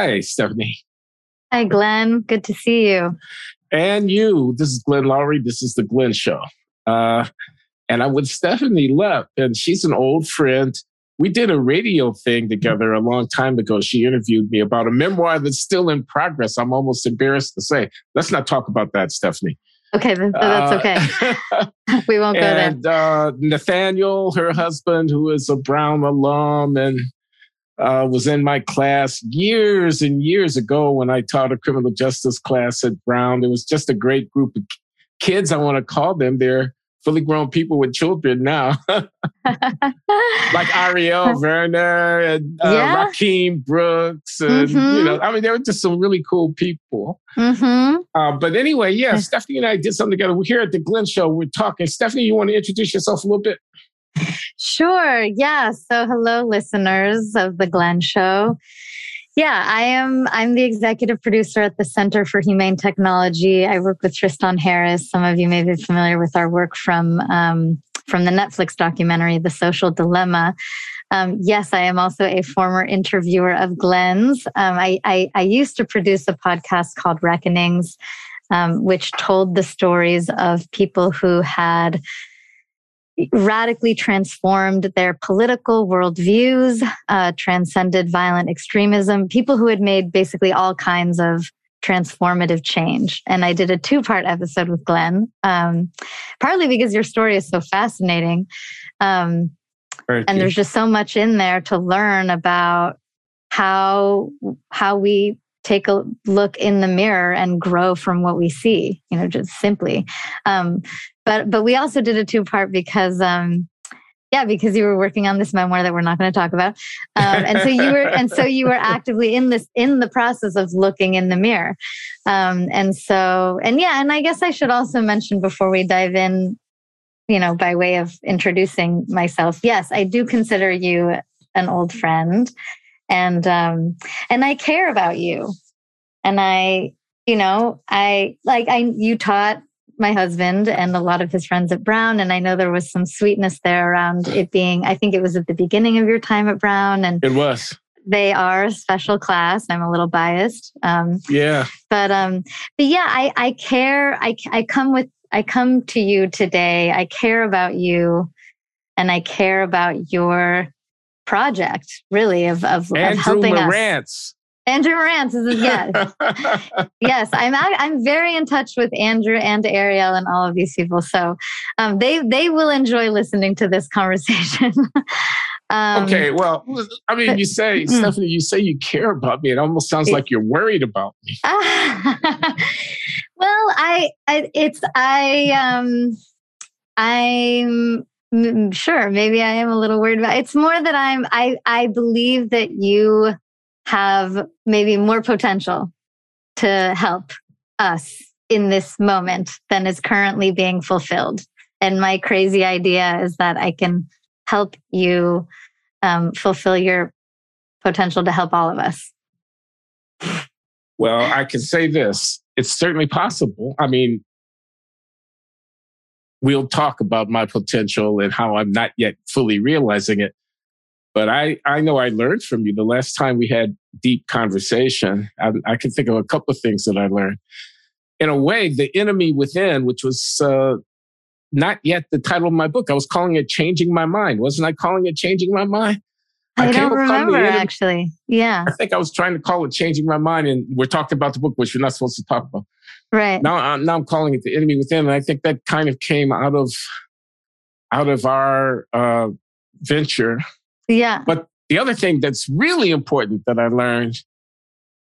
Hi, Stephanie. Hi, Glenn. Good to see you. And you. This is Glenn Loury. This is The Glenn Show. Uh, and I'm with Stephanie Lepp, and she's an old friend. We did a radio thing together a long time ago. She interviewed me about a memoir that's still in progress. I'm almost embarrassed to say. Let's not talk about that, Stephanie. Okay, that's okay. Uh, we won't go and, there. Uh, Nathaniel, her husband, who is a Brown alum and uh, was in my class years and years ago when I taught a criminal justice class at Brown. It was just a great group of kids. I want to call them. They're fully grown people with children now, like Ariel Werner and uh, yeah. Rakeem Brooks, and mm-hmm. you know, I mean, they were just some really cool people. Mm-hmm. Uh, but anyway, yeah, Stephanie and I did something together. We're here at the Glenn Show. We're talking. Stephanie, you want to introduce yourself a little bit? Sure. Yeah. So, hello, listeners of the Glenn Show. Yeah, I am. I'm the executive producer at the Center for Humane Technology. I work with Tristan Harris. Some of you may be familiar with our work from um, from the Netflix documentary, The Social Dilemma. Um, yes, I am also a former interviewer of Glenn's. Um, I, I, I, used to produce a podcast called Reckonings, um, which told the stories of people who had radically transformed their political worldviews, uh, transcended violent extremism, people who had made basically all kinds of transformative change. And I did a two part episode with Glenn, um, partly because your story is so fascinating. Um, and there's just so much in there to learn about how how we take a look in the mirror and grow from what we see you know just simply um, but but we also did a two part because um, yeah because you were working on this memoir that we're not going to talk about. Um, and so you were and so you were actively in this in the process of looking in the mirror. Um, and so and yeah and i guess i should also mention before we dive in you know by way of introducing myself yes i do consider you an old friend. And um and i care about you. And i you know i like i you taught my husband and a lot of his friends at brown and i know there was some sweetness there around it being i think it was at the beginning of your time at brown and it was they are a special class i'm a little biased um yeah but um but yeah i i care i i come with i come to you today i care about you and i care about your project, really, of, of, Andrew of helping Marantz. us. Andrew Marantz is yes, yes. I'm I'm very in touch with Andrew and Ariel and all of these people, so um, they they will enjoy listening to this conversation. um, okay, well, I mean, you say mm. Stephanie, you say you care about me. It almost sounds like you're worried about me. well, I, I it's I um I'm sure maybe i am a little worried about it. it's more that i'm i i believe that you have maybe more potential to help us in this moment than is currently being fulfilled. And my crazy idea is that i can help you um, fulfill your potential to help all of us. Well i can say this. It's certainly possible. I mean we'll talk about my potential and how I'm not yet fully realizing it. But I, I know I learned from you the last time we had deep conversation. I, I can think of a couple of things that I learned. In a way, the enemy within, which was uh, not yet the title of my book, I was calling it "Changing My Mind." Wasn't I calling it "Changing My Mind"? I, I don't remember actually. Yeah, I think I was trying to call it "Changing My Mind," and we're talking about the book, which you're not supposed to talk about. Right. Now, I'm, now I'm calling it the enemy within. And I think that kind of came out of, out of our uh, venture. Yeah. But the other thing that's really important that I learned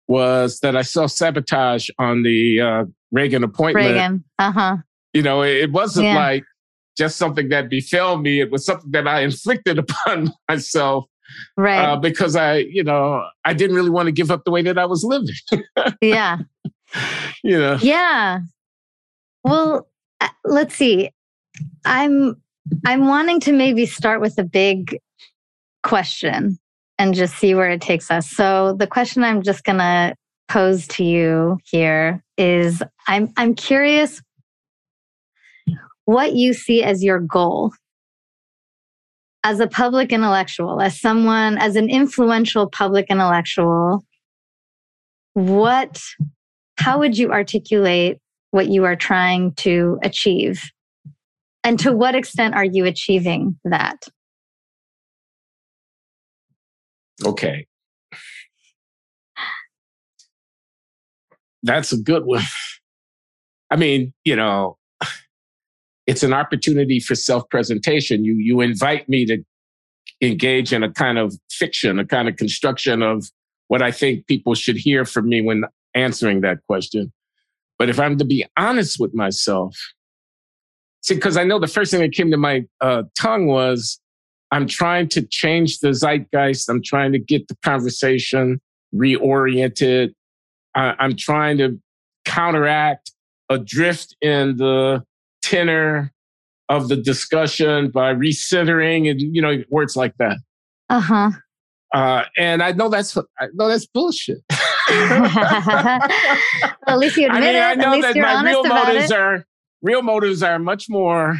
was that I self sabotage on the uh, Reagan appointment. Reagan. Uh huh. You know, it, wasn't yeah. like just something that befell me. It was something that I inflicted upon myself. Right. Uh, because I, you know, I didn't really want to give up the way that I was living. yeah. you know. Yeah. Well, uh, let's see. I'm I'm wanting to maybe start with a big question and just see where it takes us. So the question I'm just going to pose to you here is I'm I'm curious what you see as your goal as a public intellectual, as someone as an influential public intellectual what, how would you articulate what you are trying to achieve? And to what extent are you achieving that? Okay. That's a good one. I mean, you know, it's an opportunity for self-presentation. You you invite me to engage in a kind of fiction, a kind of construction of what I think people should hear from me when answering that question. But if I'm to be honest with myself, see, because I know the first thing that came to my uh, tongue was I'm trying to change the zeitgeist. I'm trying to get the conversation reoriented. I, I'm trying to counteract a drift in the tenor of the discussion by recentering and you know words like that. Uh-huh. Uh, and I know that's I know that's bullshit. well, at least you admit I mean, it. I know that my real motives it. are real motives are much more,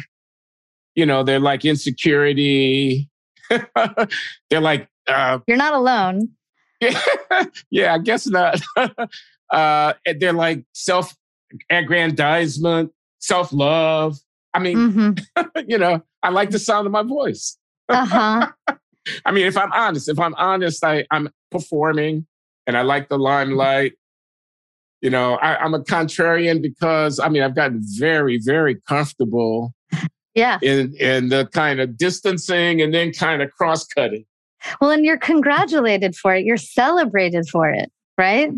you know, they're like insecurity. they're like uh, you're not alone. yeah, I guess not. uh, they're like self aggrandizement, self love. I mean, mm-hmm. you know, I like the sound of my voice. Uh-huh. I mean, if I'm honest, if I'm honest, I, I'm performing and I like the limelight. You know, I, I'm a contrarian because I mean, I've gotten very, very comfortable. Yeah. In in the kind of distancing and then kind of cross cutting. Well, and you're congratulated for it. You're celebrated for it, right?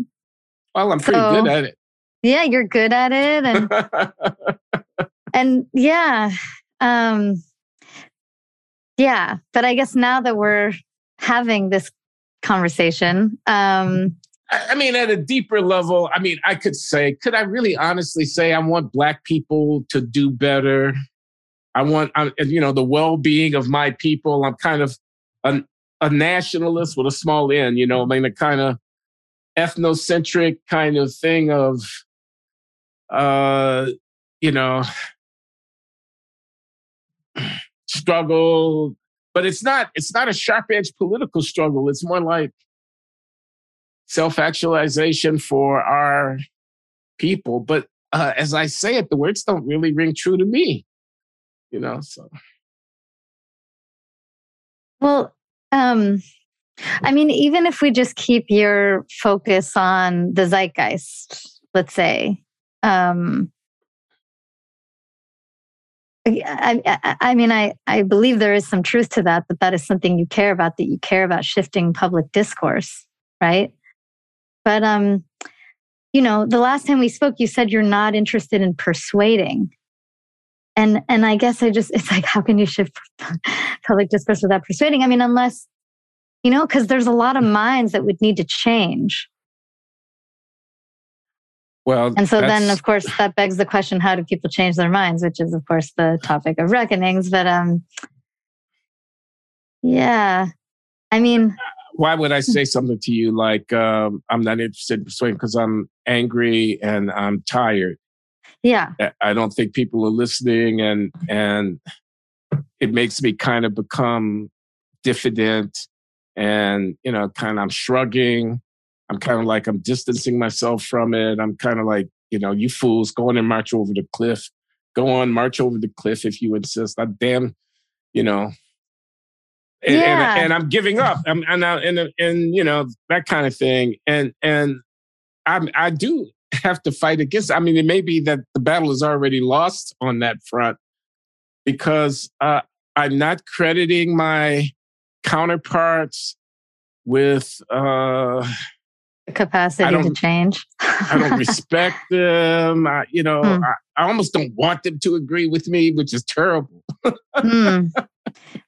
Well, I'm pretty so, good at it. Yeah, you're good at it. And and yeah. Um yeah. But I guess now that we're having this conversation, um I mean, at a deeper level, I mean, I could say, could I really honestly say I want Black people to do better? I want, you know, the well being of my people. I'm kind of a, nationalist with a small n, you know, I mean, a kind of ethnocentric kind of thing of uh, you know, struggle, but it's not it's not a sharp edge political struggle. It's more like self actualization for our people. But uh, as I say it, the words don't really ring true to me. You know, so. Well, um, I mean, even if we just keep your focus on the zeitgeist, let's say, um, I, I, I, mean, I, I believe there is some truth to that, but that is something you care about, that you care about shifting public discourse, right? But, um, you know, the last time we spoke, you said you're not interested in persuading. And, and I guess I just, it's like, how can you shift public discourse without persuading? I mean, unless, you know, because there's a lot of minds that would need to change well, and so then, of course, that begs the question: How do people change their minds? Which is, of course, the topic of reckonings. But um, yeah, I mean, why would I say something to you like um, I'm not interested in persuading because I'm angry and I'm tired? Yeah, I don't think people are listening, and and it makes me kind of become diffident, and you know, kind of I'm shrugging I'm kind of like, I'm distancing myself from it. I'm kind of like, you know, you fools, go on and march over the cliff. Go on, march over the cliff if you insist. I damn, you know. And, yeah. and, and I'm giving up. I'm, and, I, and, and, you know, that kind of thing. And, and I, I do have to fight against. I mean, it may be that the battle is already lost on that front because uh, I'm not crediting my counterparts with uh, capacity to change. I don't respect them. I, you know, mm. I, I, almost don't want them to agree with me, which is terrible. mm.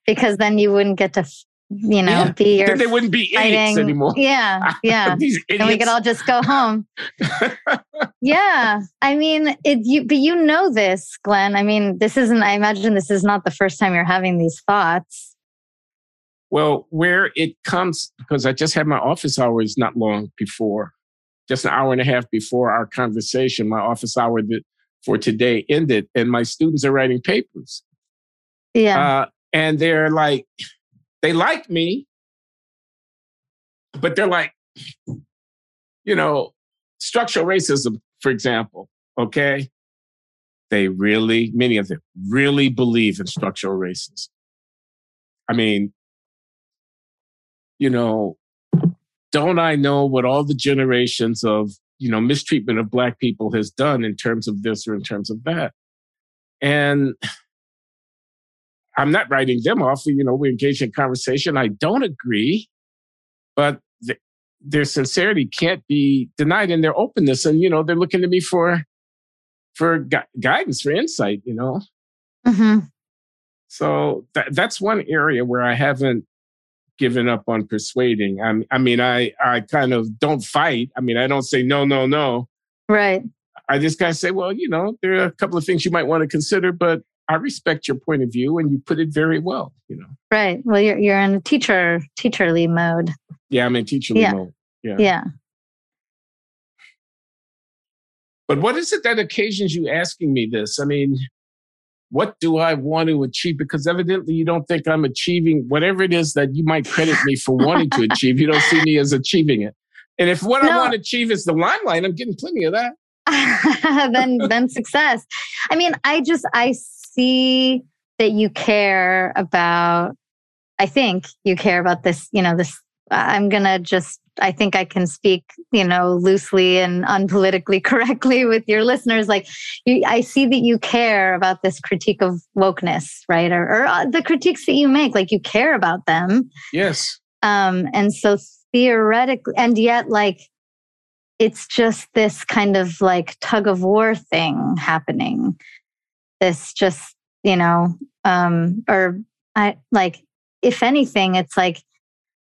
Because then you wouldn't get to, you know, yeah. be your. Then they wouldn't be fighting. idiots anymore. Yeah, yeah. and we could all just go home. yeah, I mean, it. You, but you know this, Glenn. I mean, this isn't. I imagine this is not the first time you're having these thoughts. Well, where it comes, because I just had my office hours not long before, just an hour and a half before our conversation, my office hour for today ended, and my students are writing papers. Yeah. Uh, and they're like, they like me, but they're like, you know, structural racism, for example, okay? They really, many of them really believe in structural racism. I mean, you know, don't I know what all the generations of, you know, mistreatment of Black people has done in terms of this or in terms of that? And I'm not writing them off. You know, we engage in conversation. I don't agree, but th- their sincerity can't be denied in their openness. And, you know, they're looking to me for for gu- guidance, for insight, you know? Mm-hmm. So th- that's one area where I haven't given up on persuading. I, I mean, I, I kind of don't fight. I mean, I don't say no, no, no. Right. I just kind of say, well, you know, there are a couple of things you might want to consider, but I respect your point of view and you put it very well, you know. Right. Well, you're you're in a teacher teacherly mode. Yeah, I'm in teacherly yeah. mode. Yeah. Yeah. But what is it that occasions you asking me this? I mean, what do I want to achieve? Because evidently you don't think I'm achieving whatever it is that you might credit me for wanting to achieve. You don't see me as achieving it. And if what no. I want to achieve is the limelight, I'm getting plenty of that. then then success. I mean, I just I see that you care about I think you care about this, you know, this I'm going to just I think I can speak, you know, loosely and unpolitically correctly with your listeners. Like, you, I see that you care about this critique of wokeness, right? Or, or uh, the critiques that you make, like you care about them. Yes. Um, and so theoretically, and yet, like, it's just this kind of like tug of war thing happening. This just, you know, um, or I like, if anything, it's like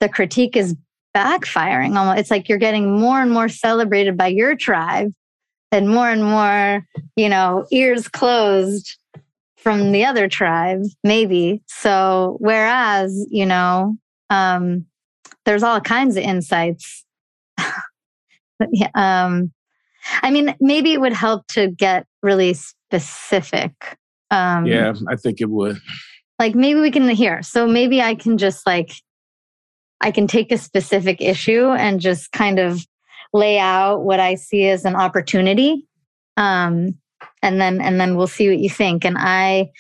the critique is backfiring almost it's like you're getting more and more celebrated by your tribe and more and more you know ears closed from the other tribe maybe. So whereas you know um there's all kinds of insights. Um i mean maybe it would help to get really specific um yeah i think it would like maybe we can hear so maybe i can just like I can take a specific issue and just kind of lay out what I see as an opportunity. Um, and then and then we'll see what you think. And I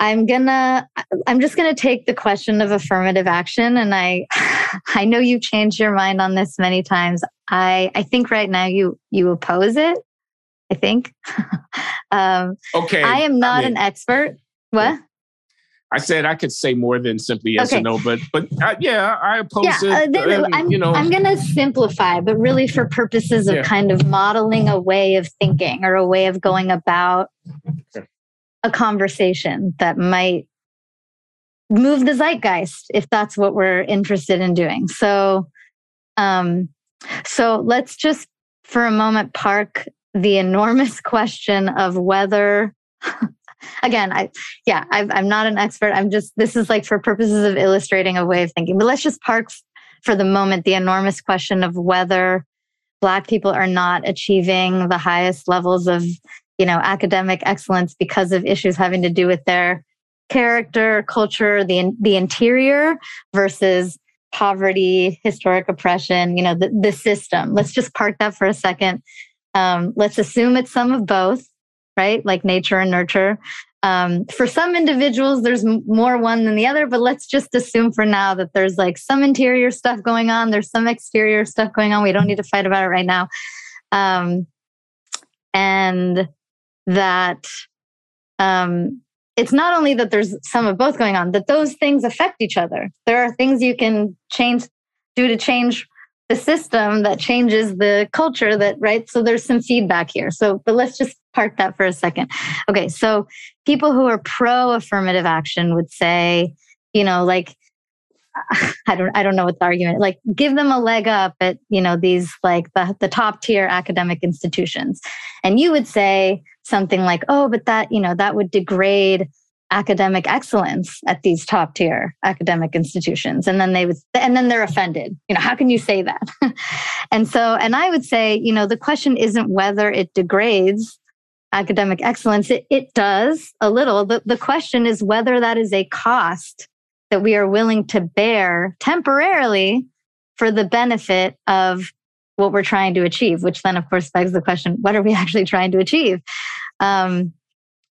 I'm gonna I'm just gonna take the question of affirmative action. And I I know you've changed your mind on this many times. I I think right now you you oppose it. I think. um, okay. I am not I mean, an expert. What? I said I could say more than simply yes okay. or no, but but uh, yeah, I oppose yeah, it. Uh, I'm, you know, I'm going to simplify, but really for purposes of yeah. kind of modeling a way of thinking or a way of going about okay. a conversation that might move the zeitgeist if that's what we're interested in doing. So, um, so let's just for a moment park the enormous question of whether again, I, yeah, i am not an expert. I'm just, this is like for purposes of illustrating a way of thinking. But let's just park for the moment the enormous question of whether Black people are not achieving the highest levels of, you know, academic excellence because of issues having to do with their character, culture, the, the interior versus poverty, historic oppression, you know, the, the system. Let's just park that for a second. Um, let's assume it's some of both right? Like nature and nurture. Um, for some individuals, there's more one than the other, but let's just assume for now that there's like some interior stuff going on, there's some exterior stuff going on. We don't need to fight about it right now. Um, and that um, it's not only that there's some of both going on, that those things affect each other. There are things you can change, do to change the system that changes the culture that right? So there's some feedback here. So but let's just park that for a second. Okay so people who are pro affirmative action would say you know like I don't I don't know what the argument like give them a leg up at you know these like the, the top tier academic institutions. And you would say something like oh but that you know that would degrade academic excellence at these top tier academic institutions. And then they would and then they're offended. You know how can you say that? And so and i would say you know the question isn't whether it degrades academic excellence. It, it does a little. But the question is whether that is a cost that we are willing to bear temporarily for the benefit of what we're trying to achieve, which then, of course, begs the question what are we actually trying to achieve? Um,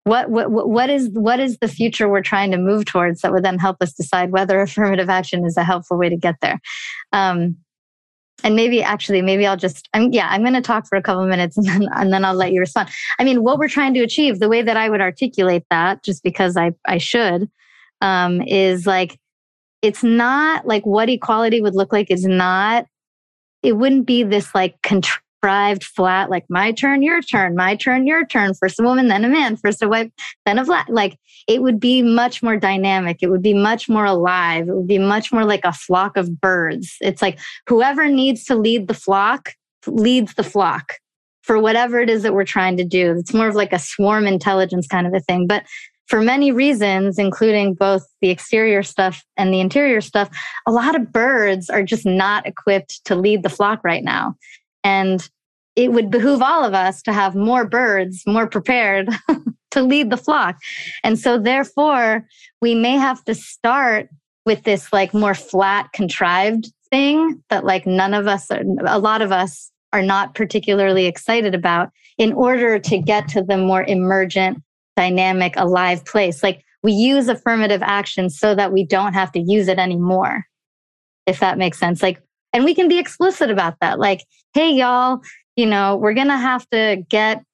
what, what, what is what is the future we're trying to move towards that would then help us decide whether affirmative action is a helpful way to get there? Um, and maybe actually maybe i'll just i'm yeah i'm going to talk for a couple minutes and then, and then i'll let you respond. I mean what we're trying to achieve the way that i would articulate that just because i i should um, is like it's not like what equality would look like is not it wouldn't be this like contrived flat like my turn your turn my turn your turn first a woman then a man first a wife then a flat like it would be much more dynamic it would be much more alive it would be much more like a flock of birds it's like whoever needs to lead the flock leads the flock for whatever it is that we're trying to do it's more of like a swarm intelligence kind of a thing but for many reasons, including both the exterior stuff and the interior stuff, a lot of birds are just not equipped to lead the flock right now. And it would behoove all of us to have more birds more prepared to lead the flock. And so, therefore, we may have to start with this like more flat, contrived thing that like none of us, are, a lot of us are not particularly excited about in order to get to the more emergent dynamic, alive place. Like we use affirmative action so that we don't have to use it anymore, if that makes sense. Like, and we can be explicit about that. Like, hey, y'all, you know, we're going to have to get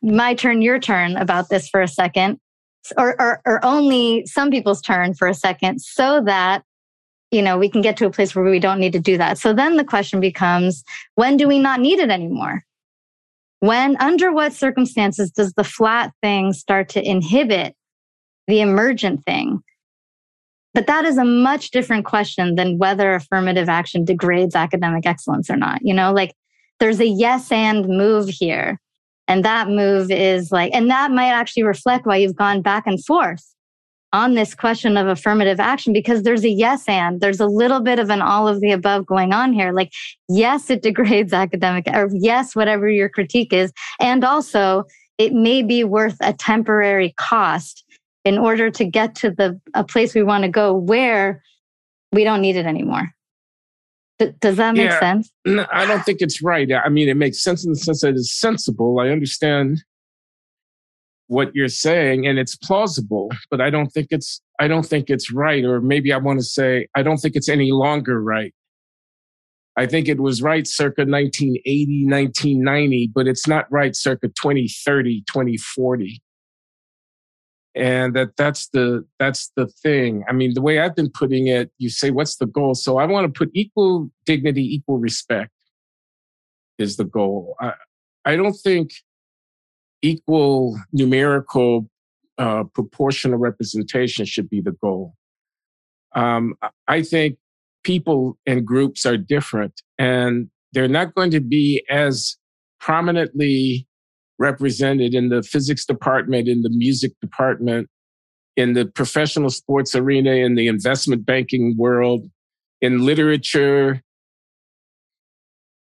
my turn, your turn about this for a second, or, or, or only some people's turn for a second so that you know, we can get to a place where we don't need to do that. So then the question becomes, when do we not need it anymore? When, under what circumstances does the flat thing start to inhibit the emergent thing? But that is a much different question than whether affirmative action degrades academic excellence or not. You know, like there's a yes and move here. And that move is like, and that might actually reflect why you've gone back and forth on this question of affirmative action because there's a yes and there's a little bit of an all of the above going on here. Like, yes, it degrades academic, or yes, whatever your critique is. And also, it may be worth a temporary cost in order to get to the a place we want to go where we don't need it anymore. D- does that make yeah, sense? No, I don't think it's right. I mean, it makes sense in the sense that it's sensible. I understand what you're saying and it's plausible but i don't think it's i don't think it's right or maybe i want to say i don't think it's any longer right i think it was right circa 1980 1990 but it's not right circa 2030 2040 and that that's the that's the thing. I mean the way i've been putting it you say what's the goal? So i want to put equal dignity equal respect is the goal. I i don't think equal numerical uh, proportional representation should be the goal. Um, I think people and groups are different and they're not going to be as prominently represented in the physics department, in the music department, in the professional sports arena, in the investment banking world, in literature,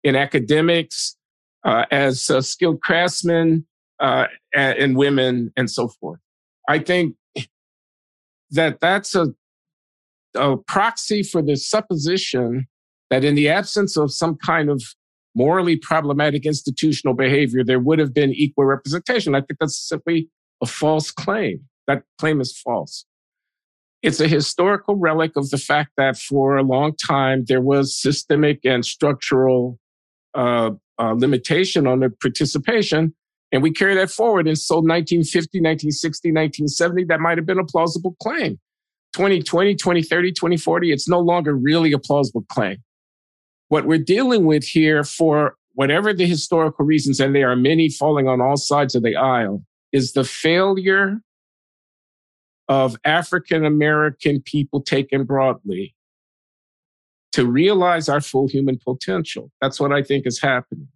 in academics, uh, as uh, skilled craftsmen, uh, and women and so forth. I think that that's a, a proxy for the supposition that in the absence of some kind of morally problematic institutional behavior, there would have been equal representation. I think that's simply a false claim. That claim is false. It's a historical relic of the fact that for a long time there was systemic and structural uh, uh, limitation on the participation and we carry that forward. And so 1950, 1960, 1970, that might have been a plausible claim. 2020, 2030, 2040, it's no longer really a plausible claim. What we're dealing with here, for whatever the historical reasons, and there are many falling on all sides of the aisle, is the failure of African American people taken broadly to realize our full human potential. That's what I think is happening.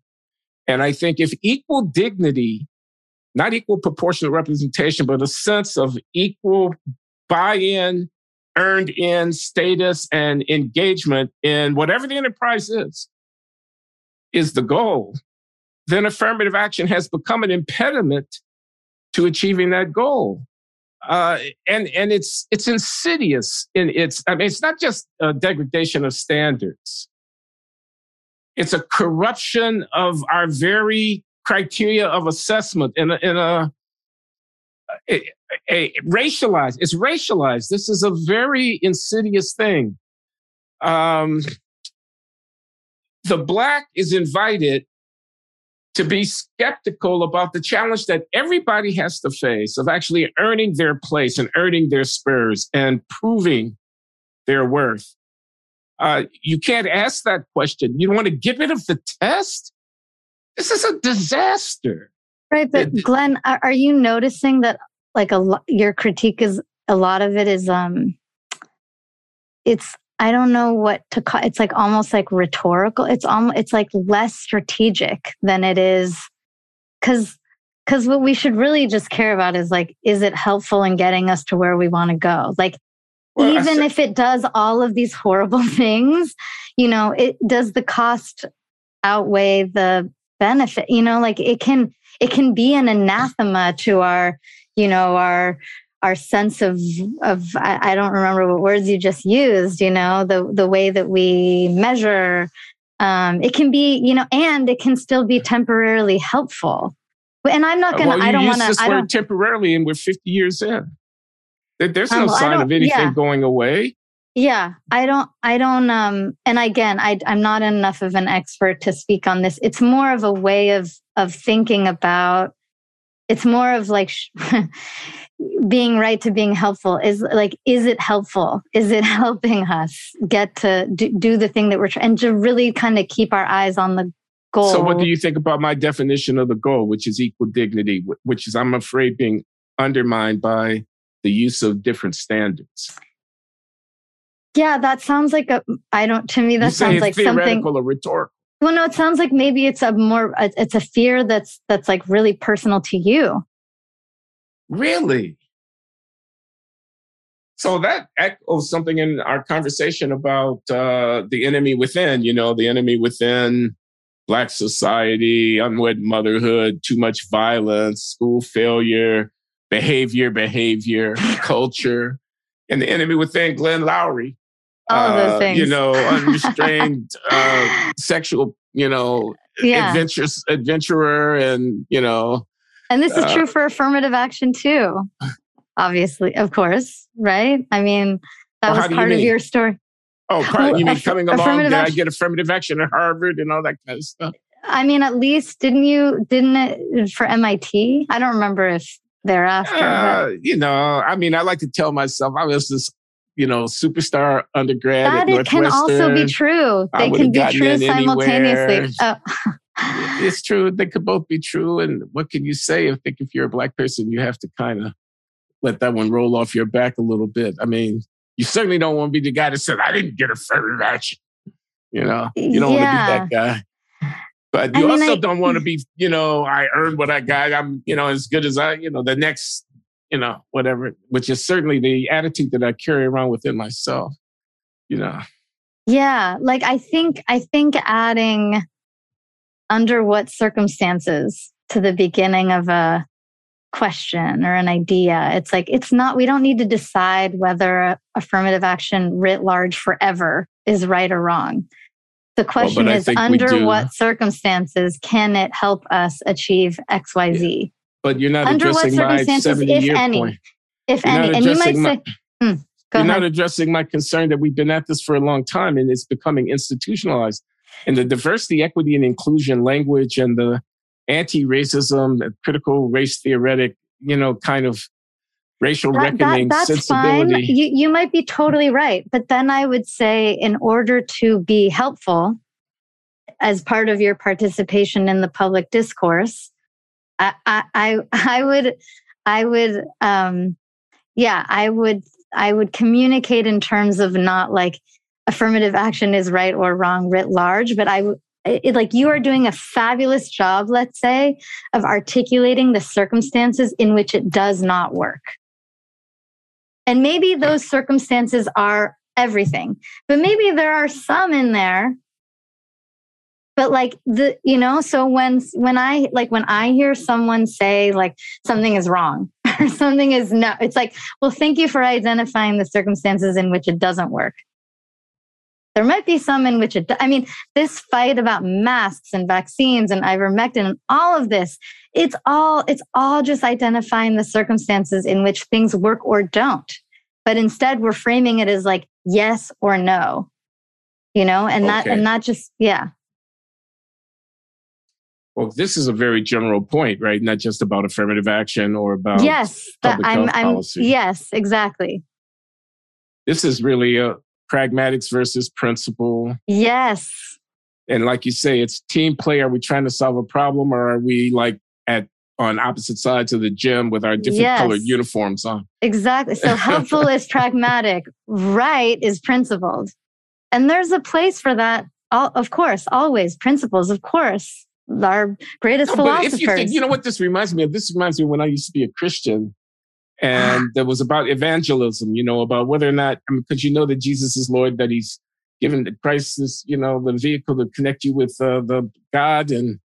And I think if equal dignity, not equal proportional representation, but a sense of equal buy in, earned in status and engagement in whatever the enterprise is, is the goal, then affirmative action has become an impediment to achieving that goal. Uh, and and it's it's insidious in its. I mean, it's not just a degradation of standards it's a corruption of our very criteria of assessment in a, in a, a, a racialized. It's racialized. This is a very insidious thing. Um, the black is invited to be skeptical about the challenge that everybody has to face of actually earning their place and earning their spurs and proving their worth. Uh, you can't ask that question. You want to get rid of the test? This is a disaster. Right. But it, Glenn, are you noticing that like a lot, your critique is a lot of it is, um, it's, I don't know what to call it's like almost like rhetorical. It's almost, it's like less strategic than it is. Cause, cause what we should really just care about is like, is it helpful in getting us to where we want to go? Like, well, even if it does all of these horrible things, you know, it does the cost outweigh the benefit, you know, like it can, it can be an anathema to our, you know, our, our sense of, of, I, I don't remember what words you just used, you know, the, the way that we measure, um, it can be, you know, and it can still be temporarily helpful. And I'm not going to, well, I don't want to, I don't temporarily and we're 50 years in. There's no um, sign of anything yeah. going away. Yeah, I don't, I don't, um, and again, I, I'm not enough of an expert to speak on this. It's more of a way of, of thinking about, it's more of like being right to being helpful is like, is it helpful? Is it helping us get to do, do the thing that we're trying to really kind of keep our eyes on the goal? So what do you think about my definition of the goal, which is equal dignity, which is I'm afraid being undermined by the use of different standards. Yeah, that sounds like a. I don't. To me, that sounds like something. or rhetorical. Well, no, it sounds like maybe it's a more. It's a fear that's that's like really personal to you. Really. So that echoes something in our conversation about uh, the enemy within. You know, the enemy within Black society, unwed motherhood, too much violence, school failure, behavior, behavior, culture, and the enemy within Glenn Loury. All of those uh, things. You know, unrestrained uh, sexual, you know, yeah. adventurous adventurer and, you know. And this is uh, true for affirmative action too. Obviously, of course, right? I mean, that well, was part you of your story. Oh, part, you mean coming along? Did I get affirmative action at Harvard and all that kind of stuff? I mean, at least didn't you? Didn't it for MIT? I don't remember if thereafter. Uh, you know, I mean, I like to tell myself I was this, you know, superstar undergrad. That it can also be true. They can be true simultaneously. Oh. it's true. They could both be true. And what can you say? I think if you're a black person, you have to kind of let that one roll off your back a little bit. I mean, you certainly don't want to be the guy that said, I didn't get a affirmative action. You know, you don't yeah. want to be that guy. But you I mean, also I, don't want to be, you know, I earned what I got. I'm, you know, as good as I, you know, the next, you know, whatever, which is certainly the attitude that I carry around within myself, you know. Yeah. Like I think, I think adding under what circumstances to the beginning of a question or an idea, it's like, it's not, we don't need to decide whether affirmative action writ large forever is right or wrong the question well, is under what circumstances can it help us achieve XYZ? Yeah. But you're not under addressing my if any, point. If you're any. And you might my, say, hmm, you're ahead. not addressing my concern that we've been at this for a long time and it's becoming institutionalized. And the diversity, equity, and inclusion language and the anti-racism, critical race theoretic, you know, kind of racial that, reckoning that, that's sensibility. Fine. You, you might be totally right. But then I would say, in order to be helpful as part of your participation in the public discourse, I, I, I would, I would, um, yeah, I would, I would communicate in terms of not like affirmative action is right or wrong writ large, but I it, like you are doing a fabulous job, let's say, of articulating the circumstances in which it does not work. And maybe those circumstances are everything, but maybe there are some in there. But like the, you know, so when, when I, like when I hear someone say like something is wrong or something is no, it's like, well, thank you for identifying the circumstances in which it doesn't work. There might be some in which it, I mean, this fight about masks and vaccines and ivermectin and all of this, it's all, it's all just identifying the circumstances in which things work or don't. But instead we're framing it as like yes or no, you know, and okay. not, and not just, yeah. Well, this is a very general point, right? Not just about affirmative action or about yes, public I'm, health I'm, policy. Yes, exactly. This is really a pragmatics versus principle. Yes. And like you say, it's team play. Are we trying to solve a problem or are we like at on opposite sides of the gym with our different yes. colored uniforms on? Exactly. So helpful is pragmatic, right is principled. And there's a place for that. All, of course, always principles, of course. Our greatest no, philosophers. You, think, you know what this reminds me of? This reminds me of when I used to be a Christian and that was about evangelism, you know, about whether or not, because you know that Jesus is Lord, that he's given the Christ is, you know, the vehicle to connect you with uh, the God and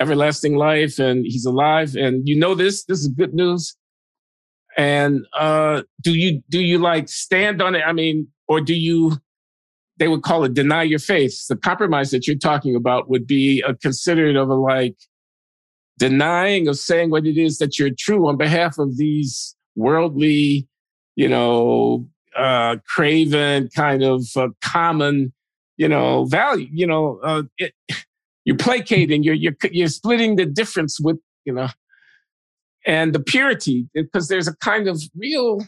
everlasting life, and he's alive. And you know this, this is good news. And uh, do you do you like stand on it? I mean, or do you? They would call it deny your faith. The compromise that you're talking about would be a considered of a like denying of saying what it is that you're true on behalf of these worldly, you know, uh, craven kind of uh, common, you know, value. You know, uh, it, you're placating. You're you're you're splitting the difference with you know, and the purity because there's a kind of real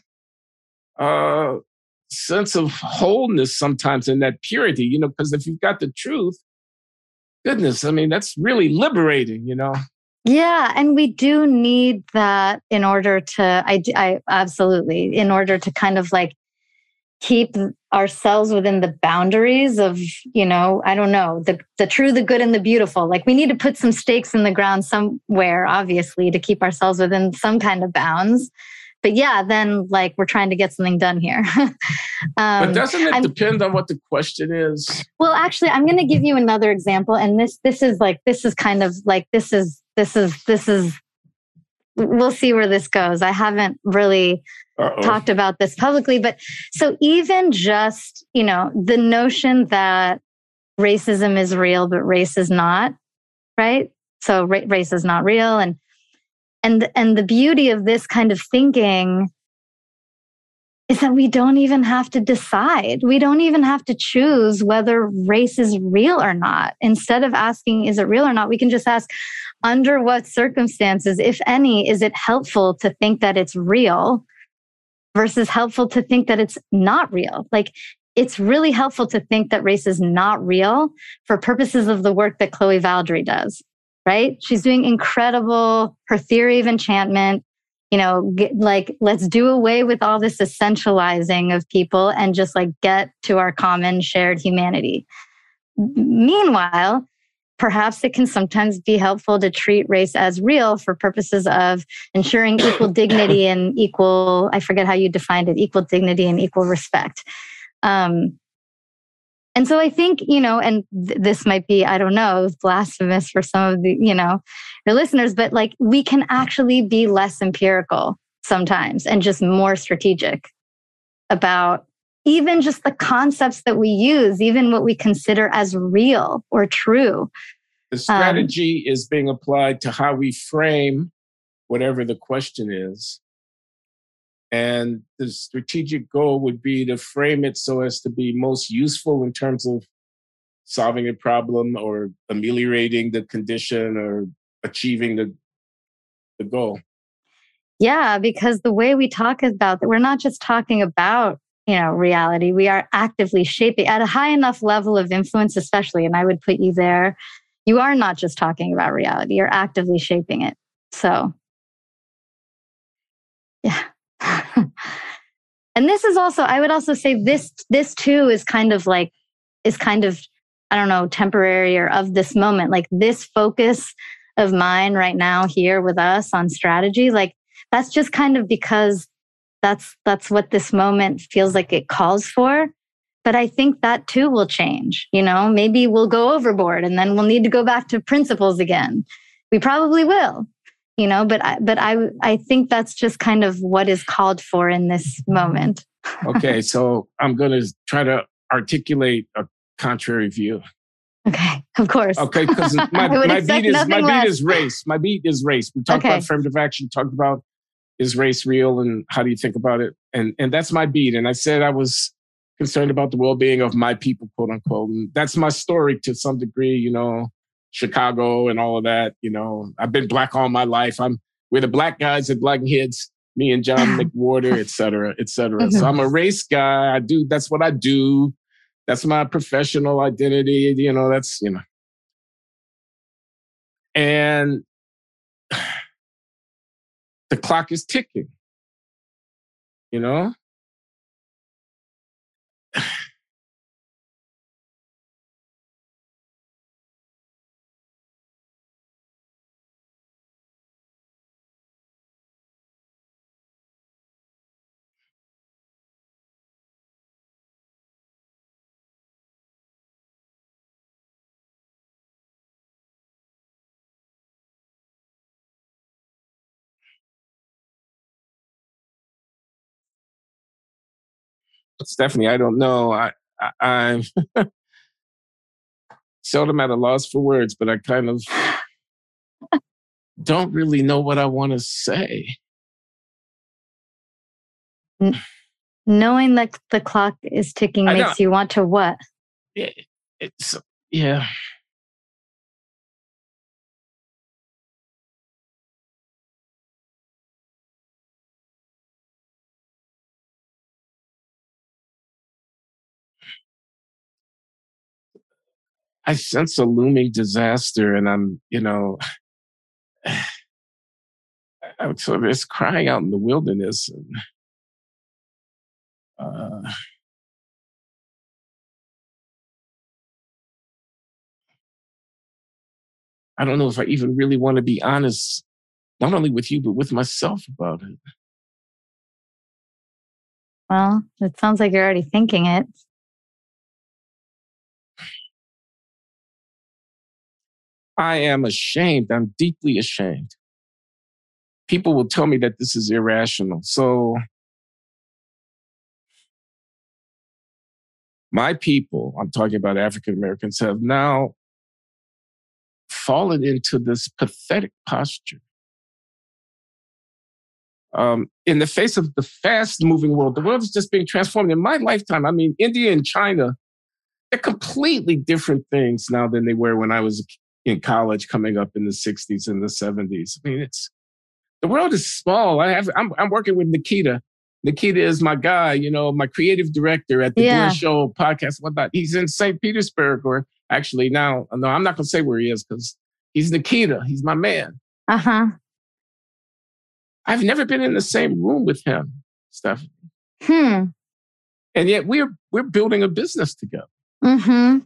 uh, sense of wholeness sometimes in that purity. You know, because if you've got the truth, goodness, I mean, that's really liberating. You know. Yeah, and we do need that in order to I I absolutely in order to kind of like keep ourselves within the boundaries of, you know, I don't know, the the true, the good and the beautiful. Like we need to put some stakes in the ground somewhere obviously to keep ourselves within some kind of bounds. But yeah, then like we're trying to get something done here. um, but doesn't it I'm, depend on what the question is? Well, actually, I'm going to give you another example, and this this is like this is kind of like this is this is this is we'll see where this goes. I haven't really Uh-oh. talked about this publicly, but so even just, you know, the notion that racism is real, but race is not, right? So ra- race is not real. And, and, and the beauty of this kind of thinking is that we don't even have to decide. We don't even have to choose whether race is real or not. Instead of asking, is it real or not? We can just ask, under what circumstances, if any, is it helpful to think that it's real versus helpful to think that it's not real? Like, it's really helpful to think that race is not real for purposes of the work that Chloe Valdary does, right? She's doing incredible, her theory of enchantment, you know, get, like let's do away with all this essentializing of people and just like get to our common shared humanity. Meanwhile, perhaps it can sometimes be helpful to treat race as real for purposes of ensuring equal dignity and equal, I forget how you defined it, equal dignity and equal respect. Um, and so I think, you know, and th- this might be, I don't know, blasphemous for some of the, you know, your listeners, but like we can actually be less empirical sometimes and just more strategic about even just the concepts that we use, even what we consider as real or true. The um, strategy um, is being applied to how we frame whatever the question is. And the strategic goal would be to frame it so as to be most useful in terms of solving a problem or ameliorating the condition or achieving the, the goal. Yeah, because the way we talk about that, we're not just talking about you know reality. We are actively shaping at a high enough level of influence especially and i would put you there you are not just talking about reality you're actively shaping it. So yeah and this is also i would also say this this too is kind of like is kind of i don't know temporary or of this moment. Like this focus of mine right now here with us on strategy like that's just kind of because that's that's what this moment feels like it calls for. But i think that too will change you know? Maybe we'll go overboard and then we'll need to go back to principles again. We probably will you know but I, but i i think that's just kind of what is called for in this moment okay so i'm going to try to articulate a contrary view. Okay, of course. Okay, because my, my beat is my less. beat is race. My beat is race. We talked okay. about affirmative action. Talked about is race real and how do you think about it? And and that's my beat. And I said I was concerned about the well-being of my people, quote unquote. And that's my story to some degree. You know, Chicago and all of that. You know, I've been black all my life. I'm we're the black guys at Bloggingheads. Me and John McWhorter, et cetera, et cetera. So I'm a mm-hmm. race guy. I do. That's what I do. That's my professional identity. You know, that's, you know. And the clock is ticking, you know? Stephanie, I don't know. I, I I'm seldom at a loss for words, but I kind of don't really know what I want to say. Knowing that the clock is ticking makes you want to what? Yeah, it's yeah. I sense a looming disaster, and I'm, you know, I'm sort of just crying out in the wilderness. And, uh, I don't know if I even really want to be honest, not only with you, but with myself about it. Well, it sounds like you're already thinking it. I am ashamed. I'm deeply ashamed. People will tell me that this is irrational. So, my people, I'm talking about African Americans, have now fallen into this pathetic posture. Um, in the face of the fast moving world, the world is just being transformed. In my lifetime, I mean, India and China, they're completely different things now than they were when I was in college coming up in the 60s and the 70s. I mean, it's the world is small. I have I'm I'm working with Nikita. Nikita is my guy, you know, my creative director at the yeah. Show podcast, whatnot. He's in St. Petersburg, or actually now, no, I'm not gonna say where he is because he's Nikita. He's my man. Uh-huh. I've never been in the same room with him, Stephanie. Hmm. And yet we're we're building a business together. Mm-hmm.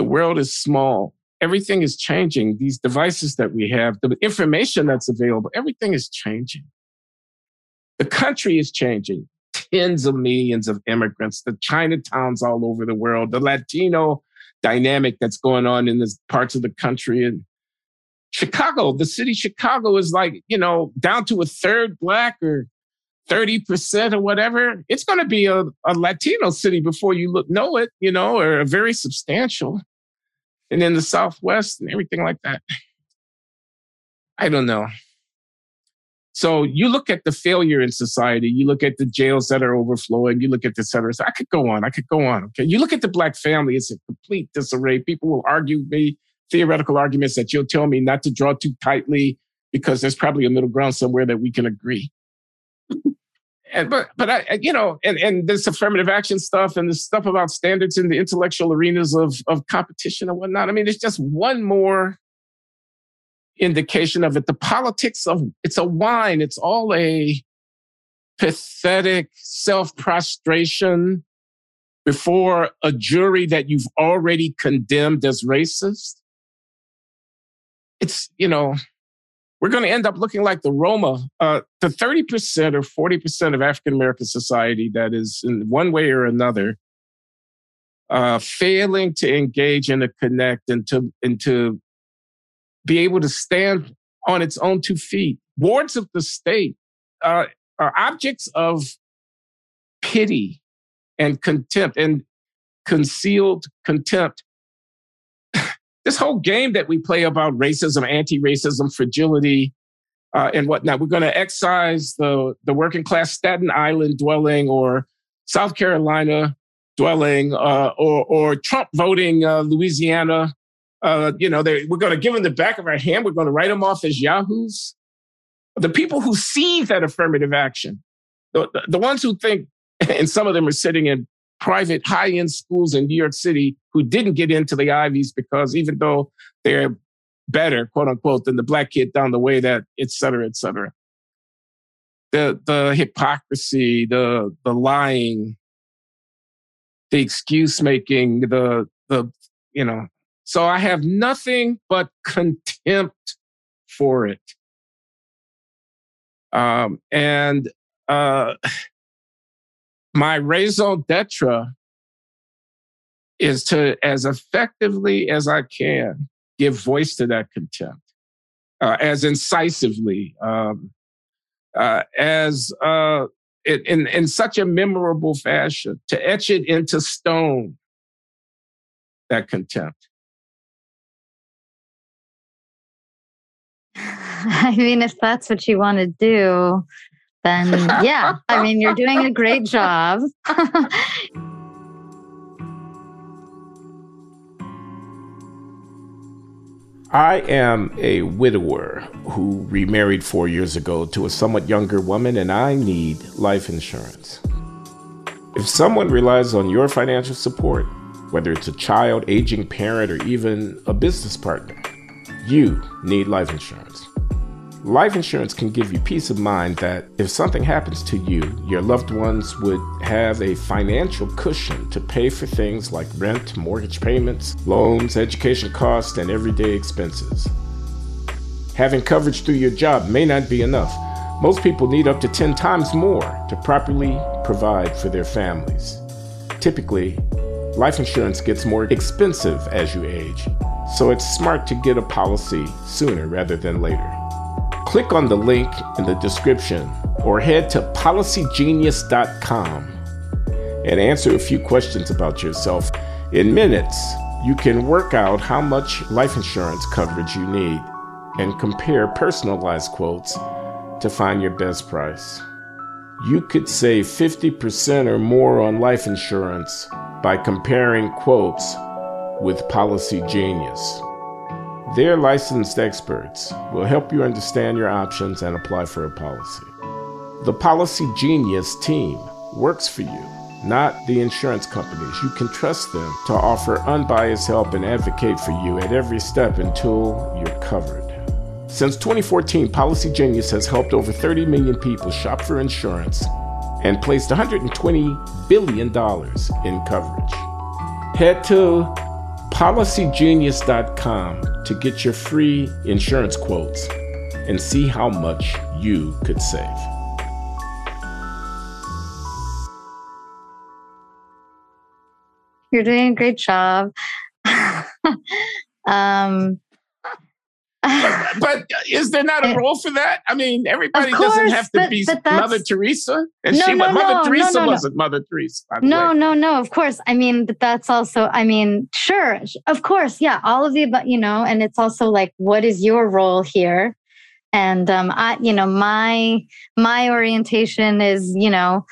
The world is small. Everything is changing. These devices that we have, the information that's available, everything is changing. The country is changing. Tens of millions of immigrants, the Chinatowns all over the world, the Latino dynamic that's going on in this parts of the country. And Chicago, the city Chicago is like, you know, down to a third black or 30% or whatever. It's going to be a, a Latino city before you look, know it, you know, or a very substantial and in the Southwest and everything like that. I don't know. So you look at the failure in society, you look at the jails that are overflowing, you look at the centers. I could go on, I could go on. Okay. You look at the black family, it's a complete disarray. People will argue me theoretical arguments that you'll tell me not to draw too tightly because there's probably a middle ground somewhere that we can agree and but but I you know and and this affirmative action stuff and this stuff about standards in the intellectual arenas of of competition and whatnot. I mean, it's just one more indication of it. The politics of it's a whine. It's all a pathetic self prostration before a jury that you've already condemned as racist. It's you know we're going to end up looking like the Roma, uh, the 30% or 40% of African American society that is in one way or another uh, failing to engage and to connect and to, and to be able to stand on its own two feet. Wards of the state uh, are objects of pity and contempt and concealed contempt. This whole game that we play about racism, anti-racism, fragility, uh, and whatnot. We're going to excise the the working class Staten Island dwelling or South Carolina dwelling uh, or or Trump voting uh, Louisiana. Uh, you know, we're going to give them the back of our hand. We're going to write them off as yahoos. The people who see that affirmative action, the, the ones who think, and some of them are sitting in private high end schools in New York City who didn't get into the Ivies because even though they're better, quote unquote, than the black kid down the way that, et cetera, et cetera. The, the hypocrisy, the, the lying, the excuse making, the, the, you know, so I have nothing but contempt for it. Um, and uh, my raison d'etre is to, as effectively as I can, give voice to that contempt uh, as incisively, um, uh, as uh, in, in such a memorable fashion, to etch it into stone, that contempt. I mean, if that's what you want to do, then yeah, I mean, you're doing a great job. I am a widower who remarried four years ago to a somewhat younger woman, and I need life insurance. If someone relies on your financial support, whether it's a child, aging parent, or even a business partner, you need life insurance. Life insurance can give you peace of mind that if something happens to you, your loved ones would have a financial cushion to pay for things like rent, mortgage payments, loans, education costs, and everyday expenses. Having coverage through your job may not be enough. Most people need up to 10 times more to properly provide for their families. Typically, life insurance gets more expensive as you age, so it's smart to get a policy sooner rather than later. Click on the link in the description or head to policygenius.com and answer a few questions about yourself. In minutes, you can work out how much life insurance coverage you need and compare personalized quotes to find your best price. You could save 50% or more on life insurance by comparing quotes with Policygenius. Their licensed experts will help you understand your options and apply for a policy. The Policygenius team works for you, not the insurance companies. You can trust them to offer unbiased help and advocate for you at every step until you're covered. Since 2014, Policygenius has helped over 30 million people shop for insurance and placed $120 billion in coverage. Head to policygenius.com to get your free insurance quotes and see how much you could save. You're doing a great job. um, but, but, is there not a role for that? I mean, everybody course, doesn't have to but, be but Mother Teresa, and no, she no, Mother no, Teresa wasn't Mother Teresa. No, no, no. Of course, I mean, but that's also. I mean, sure, of course, yeah. All of the, but you know, and it's also like, what is your role here? And um, I, you know, my my orientation is, you know,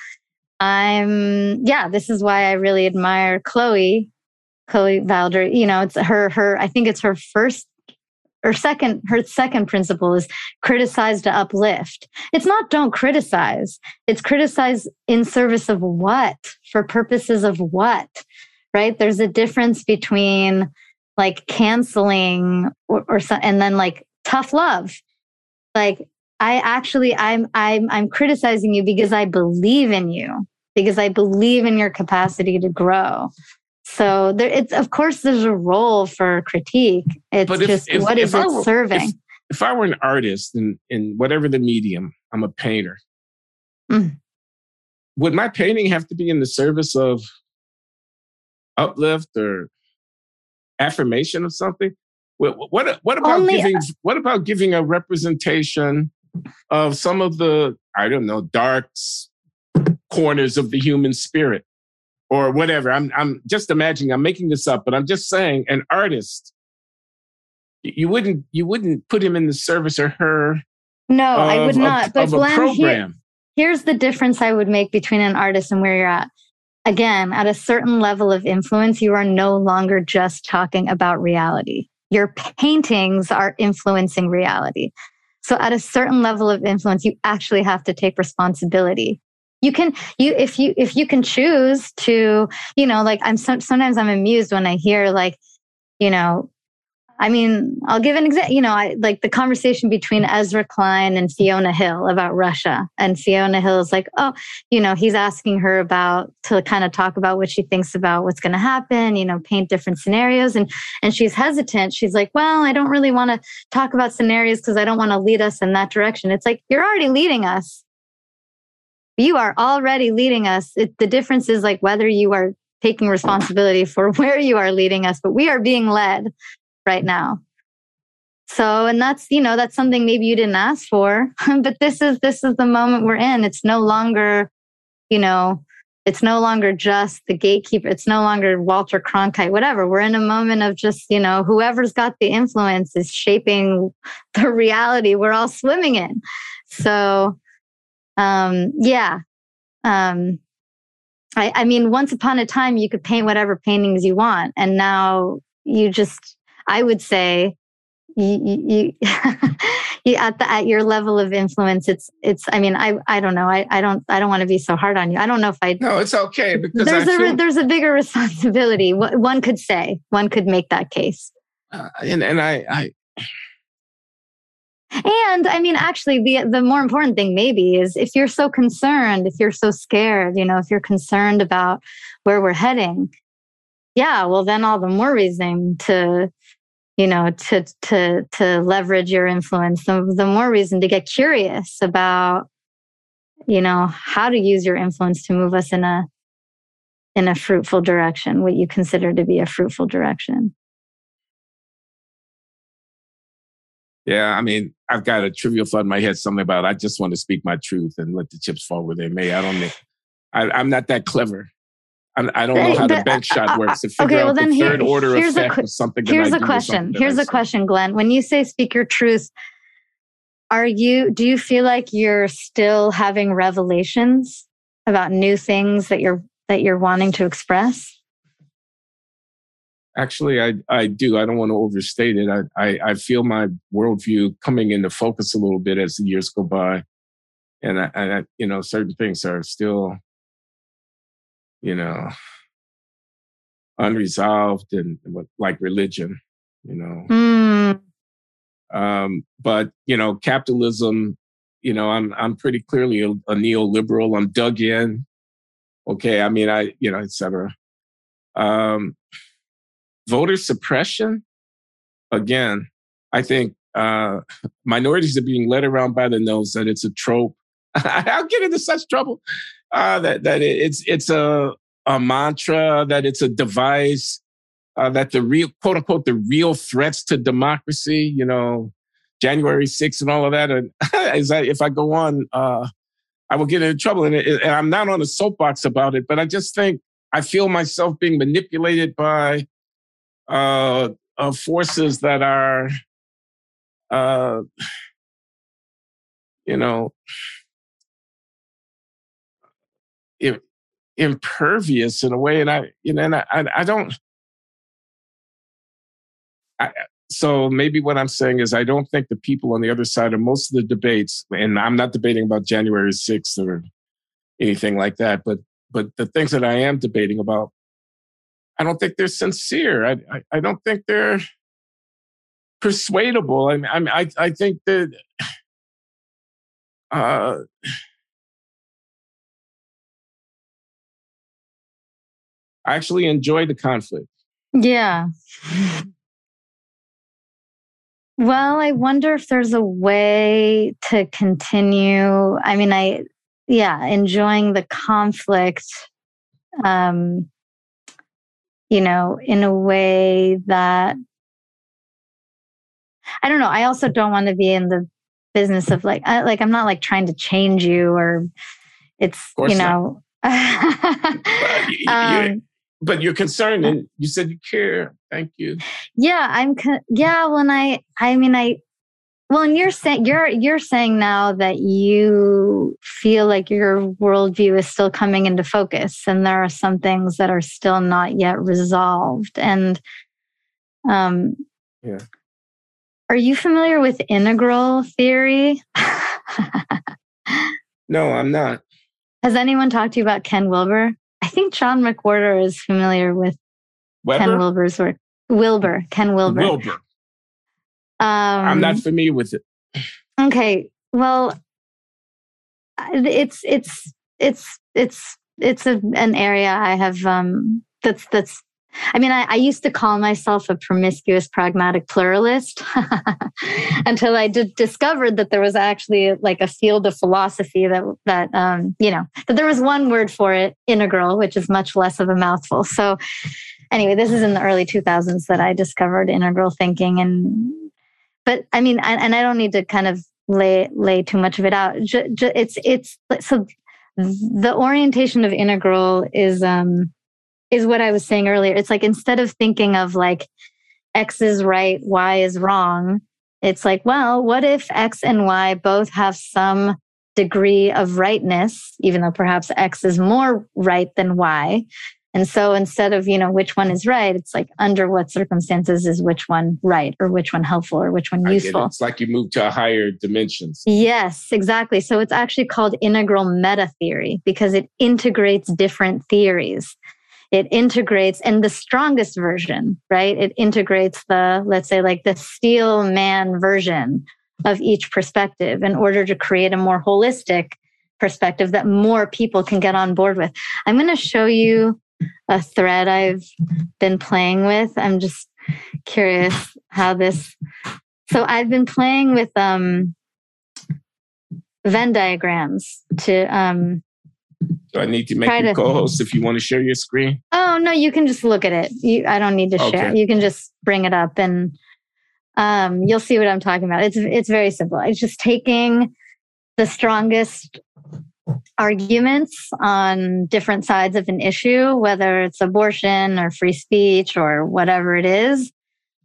I'm yeah. This is why I really admire Chloe, Chloe Valdary. You know, it's her her. I think it's her first or second her second principle is criticize to uplift. It's not don't criticize. It's criticize in service of what? For purposes of what? Right? There's a difference between like canceling or, or and then like tough love. Like i actually i'm i'm i'm criticizing you because i believe in you because i believe in your capacity to grow so there, it's of course there's a role for critique. It's if, just if, what if is it were, serving? If, I were an artist in, in whatever the medium, I'm a painter. Mm. Would my painting have to be in the service of uplift or affirmation of something? What what, what about Only, giving what about giving a representation of some of the I don't know dark corners of the human spirit? Or whatever. I'm I'm just imagining. I'm making this up, but I'm just saying an artist. You wouldn't you wouldn't put him in the service or her. No, of, I would not. Of, but of Glenn. Here, here's the difference I would make between an artist and where you're at. Again, at a certain level of influence, you are no longer just talking about reality. Your paintings are influencing reality. So at a certain level of influence, you actually have to take responsibility you can you if you if you can choose to you know like i'm sometimes i'm amused when i hear like you know i mean i'll give an example you know i like the conversation between ezra klein and fiona hill about russia. And fiona hill is like oh you know he's asking her about to kind of talk about what she thinks about what's going to happen you know paint different scenarios. And and she's hesitant. She's like well i don't really want to talk about scenarios because i don't want to lead us in that direction. It's like you're already leading us you are already leading us. It, the difference is like whether you are taking responsibility for where you are leading us, but we are being led right now. So, and that's, you know, that's something maybe you didn't ask for, but this is, this is the moment we're in. It's no longer, you know, it's no longer just the gatekeeper. It's no longer Walter Cronkite, whatever. We're in a moment of just, you know, whoever's got the influence is shaping the reality we're all swimming in. So, um, yeah. Um, I, I mean, once upon a time, you could paint whatever paintings you want. And now you just, I would say, you, you, you at the at your level of influence it's it's i mean i i don't know i i don't i don't want to be so hard on you i don't know if i no it's okay because there's I a feel, there's a bigger responsibility one could say one could make that case uh, and and i i and I mean, actually, the the more important thing maybe is if you're so concerned, if you're so scared, you know, if you're concerned about where we're heading, yeah, well, then all the more reason to, you know, to to to leverage your influence. The, the more reason to get curious about, you know, how to use your influence to move us in a in a fruitful direction, what you consider to be a fruitful direction. Yeah, I mean, I've got a trivial thought in my head, something about I just want to speak my truth and let the chips fall where they may. I don't. I, am not that clever. I do not know how the bench uh, shot uh, works to figure okay, well, out the third here, order effect a, of something. Here's a question. Here's a question, Glenn. When you say speak your truth, are you? Do you feel like you're still having revelations about new things that you're that you're wanting to express? Actually, I, I do. I don't want to overstate it. I, I, I feel my worldview coming into focus a little bit as the years go by. And I, I, you know, certain things are still, you know, unresolved and like religion, you know. Mm. Um, but you know, capitalism, you know, I'm I'm pretty clearly a, a neoliberal. I'm dug in. Okay, I mean, I you know, etc. Um, voter suppression, again, I think uh, minorities are being led around by the nose that it's a trope. I'll get into such trouble uh, that that it's it's a a mantra, that it's a device, uh, that the real quote unquote the real threats to democracy, you know, January 6th and all of that. And is that if I go on, uh, I will get into trouble. And, and I'm not on a soapbox about it, but I just think I feel myself being manipulated by uh, uh, forces that are, uh, you know, impervious in a way, and I, you know, and I, I don't. I, so maybe what I'm saying is I don't think the people on the other side of most of the debates, and I'm not debating about January 6th or anything like that, but but the things that I am debating about I don't think they're sincere. I, I, I don't think they're persuadable. I mean, I, I think that uh, I actually enjoy the conflict. Yeah. Well, I wonder if there's a way to continue. I mean, I, yeah, enjoying the conflict. Um, you know, in a way that I don't know. I also don't want to be in the business of like, I, like I'm not like trying to change you or it's you know but, you, um, but you're concerned and you said you care. Thank you. Yeah, I'm. Con- yeah, when I, I mean, I. Well, and you're saying you're you're saying now that you feel like your worldview is still coming into focus, and there are some things that are still not yet resolved. And, um, yeah. Are you familiar with integral theory? no, I'm not. Has anyone talked to you about Ken Wilber? I think John McWhorter is familiar with Weber? Ken Wilber's work. Wilber, Ken Wilber. Wilber. Um, I'm not familiar with it. Okay, well, it's it's it's it's it's a, an area I have um, that's that's I mean, I, I, used to call myself a promiscuous pragmatic pluralist until I did discovered that there was actually like a field of philosophy that that um, you know that there was one word for it, integral, which is much less of a mouthful. So, anyway, this is in the early 2000s that I discovered integral thinking, and but I mean, I, and I don't need to kind of lay lay too much of it out. It's it's so the orientation of integral is um is what I was saying earlier. It's like instead of thinking of like X is right, Y is wrong, it's like, well, what if X and Y both have some degree of rightness, even though perhaps X is more right than Y? And so instead of, you know, which one is right, it's like under what circumstances is which one right or which one helpful or which one useful. It. It's like you move to a higher dimensions. Yes, exactly. So it's actually called integral meta theory because it integrates different theories it integrates and the strongest version right it integrates the let's say like the steel man version of each perspective in order to create a more holistic perspective that more people can get on board with i'm going to show you a thread i've been playing with i'm just curious how this so i've been playing with um venn diagrams to um do I need to make you co-host if you want to share your screen? Oh no, you can just look at it. You, I don't need to okay. share. You can just bring it up and um, you'll see what I'm talking about. It's it's very simple. It's just taking the strongest arguments on different sides of an issue, whether it's abortion or free speech or whatever it is,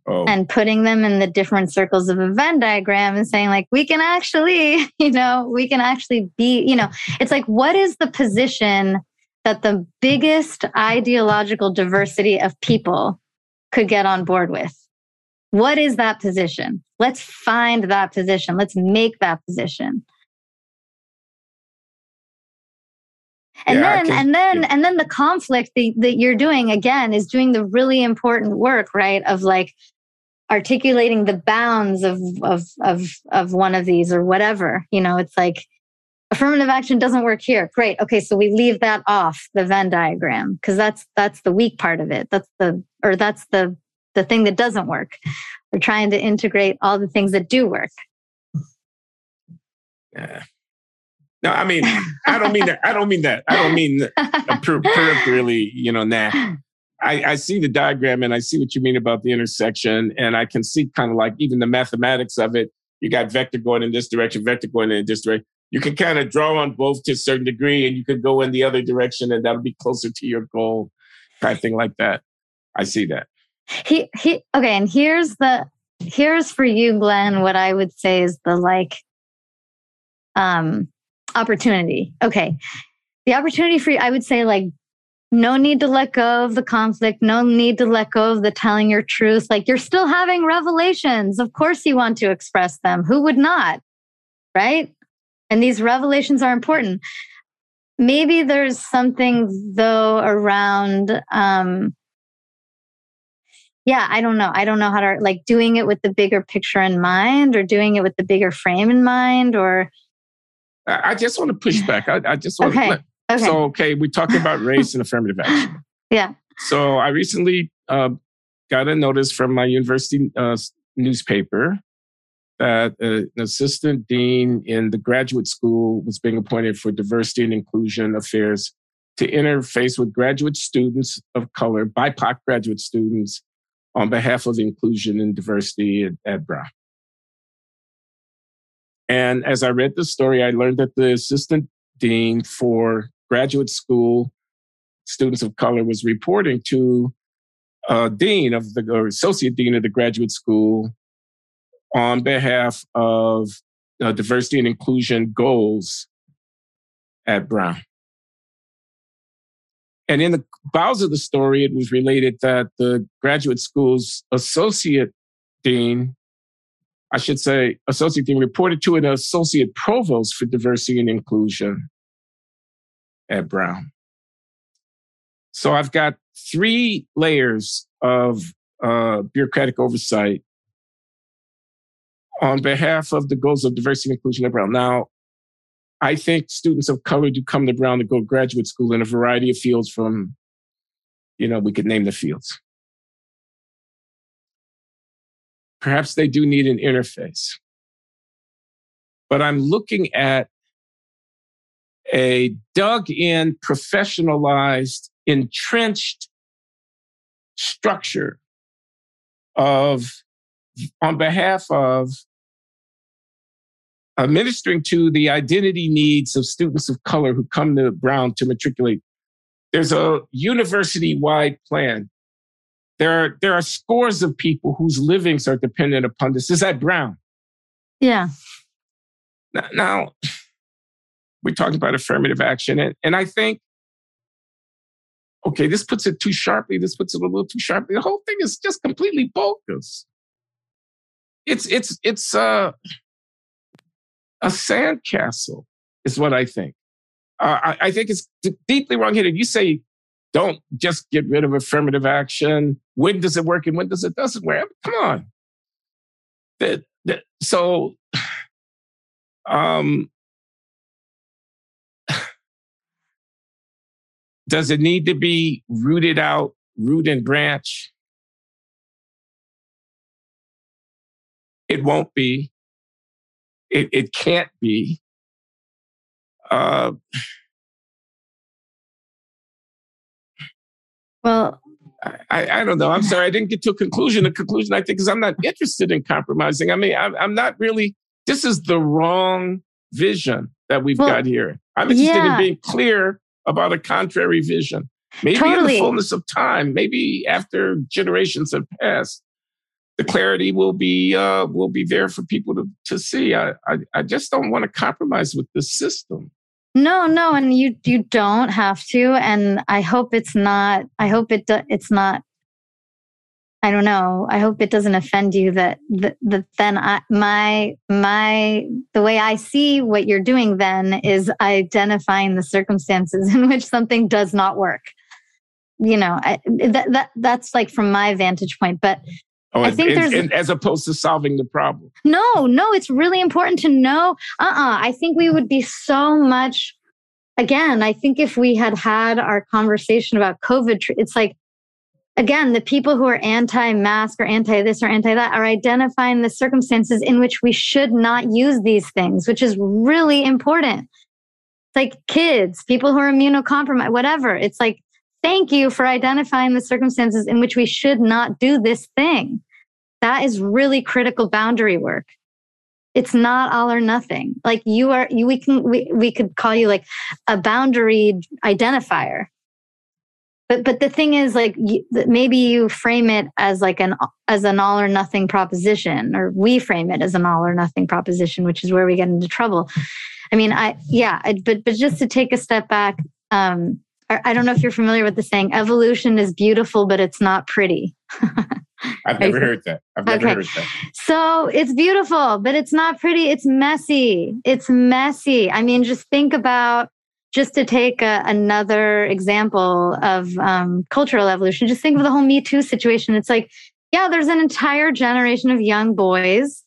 oh. and putting them in the different circles of a Venn diagram and saying, like, we can actually, you know, we can actually be, you know, it's like, what is the position that the biggest ideological diversity of people could get on board with? What is that position? Let's find that position. Let's make that position. And yeah, then and then and then the conflict that, that you're doing again is doing the really important work right of like articulating the bounds of of of of one of these or whatever you know? It's like affirmative action doesn't work here. Great. Okay so we leave that off the venn diagram because that's that's the weak part of it. That's the or that's the the thing that doesn't work. We're trying to integrate all the things that do work. Yeah no i mean i don't mean that i don't mean that i don't mean peripherally you know nah I, I, see the diagram and I see what you mean about the intersection. And I can see kind of like even the mathematics of it. You got vector going in this direction, vector going in this direction. You can kind of draw on both to a certain degree and you could go in the other direction and that'll be closer to your goal, kind of thing like that. I see that. He, he, okay. And here's the, here's for you, Glenn, what I would say is the like, um, opportunity. Okay. The opportunity for you, I would say like no need to let go of the conflict, no need to let go of the telling your truth. Like you're still having revelations. Of course, you want to express them. Who would not? Right? And these revelations are important. Maybe there's something though around, um, yeah, I don't know. I don't know how to like doing it with the bigger picture in mind or doing it with the bigger frame in mind or. I just want to push back. I, I just want okay. to Okay. So, okay, we talked about race and affirmative action. Yeah. So, I recently uh, got a notice from my university uh, newspaper that uh, an assistant dean in the graduate school was being appointed for diversity and inclusion affairs to interface with graduate students of color, BIPOC graduate students, on behalf of inclusion and diversity at, at Brown. And as I read the story, I learned that the assistant dean for graduate school, students of color, was reporting to uh, dean of the or associate dean of the graduate school on behalf of uh, diversity and inclusion goals at Brown. And in the bowels of the story, it was related that the graduate school's associate dean, I should say, associate dean reported to an associate provost for diversity and inclusion at Brown. So I've got three layers of uh, bureaucratic oversight on behalf of the goals of diversity and inclusion at Brown. Now, I think students of color do come to Brown to go to graduate school in a variety of fields from, you know, we could name the fields. Perhaps they do need an interface. But I'm looking at a dug in, professionalized, entrenched structure of, on behalf of administering to the identity needs of students of color who come to Brown to matriculate. There's a university wide plan. There are, there are scores of people whose livings are dependent upon this. Is that Brown? Yeah. Now, now we're talking about affirmative action. And, and I think, okay, this puts it too sharply. This puts it a little too sharply. The whole thing is just completely bogus. It's, it's, it's, uh, a sandcastle, is what I think. Uh, I, I, think it's deeply wrong-headed. You say, don't just get rid of affirmative action. When does it work and when does it doesn't work? Come on. The, the, so, um, does it need to be rooted out, root and branch? It won't be. It, it can't be. Uh, well, I, I don't know. I'm sorry. I didn't get to a conclusion. The conclusion, I think, is I'm not interested in compromising. I mean, I'm, I'm not really, this is the wrong vision that we've well, got here. I'm interested yeah. in being clear about a contrary vision. Maybe totally. in the fullness of time, maybe after generations have passed, the clarity will be uh, will be there for people to, to see. I, I, I just don't want to compromise with the system. No, no, and you you don't have to. And I hope it's not. I hope it do, it's not. I don't know. I hope it doesn't offend you that that, that then I, my my the way I see what you're doing then is identifying the circumstances in which something does not work. You know, I, that that that's like from my vantage point, but Oh, I think there's as opposed to solving the problem. No, no, it's really important to know. Uh, uh-uh, I think we would be so much. Again, I think if we had had our conversation about COVID, it's like again, the people who are anti-mask or anti-this or anti-that are identifying the circumstances in which we should not use these things, which is really important. like kids, people who are immunocompromised, whatever. It's like thank you for identifying the circumstances in which we should not do this thing. That is really critical boundary work. It's not all or nothing. Like you are, you, we can, we, we could call you like a boundary identifier. But, but the thing is like you, maybe you frame it as like an as an all or nothing proposition or we frame it as an all or nothing proposition which is where we get into trouble i mean i yeah but but just to take a step back um I don't know if you're familiar with the saying, evolution is beautiful, but it's not pretty. I've never heard that. I've never okay. heard that. So it's beautiful, but it's not pretty. It's messy. It's messy. I mean, just think about, just to take a, another example of um, cultural evolution, just think of the whole Me Too situation. It's like, yeah, there's an entire generation of young boys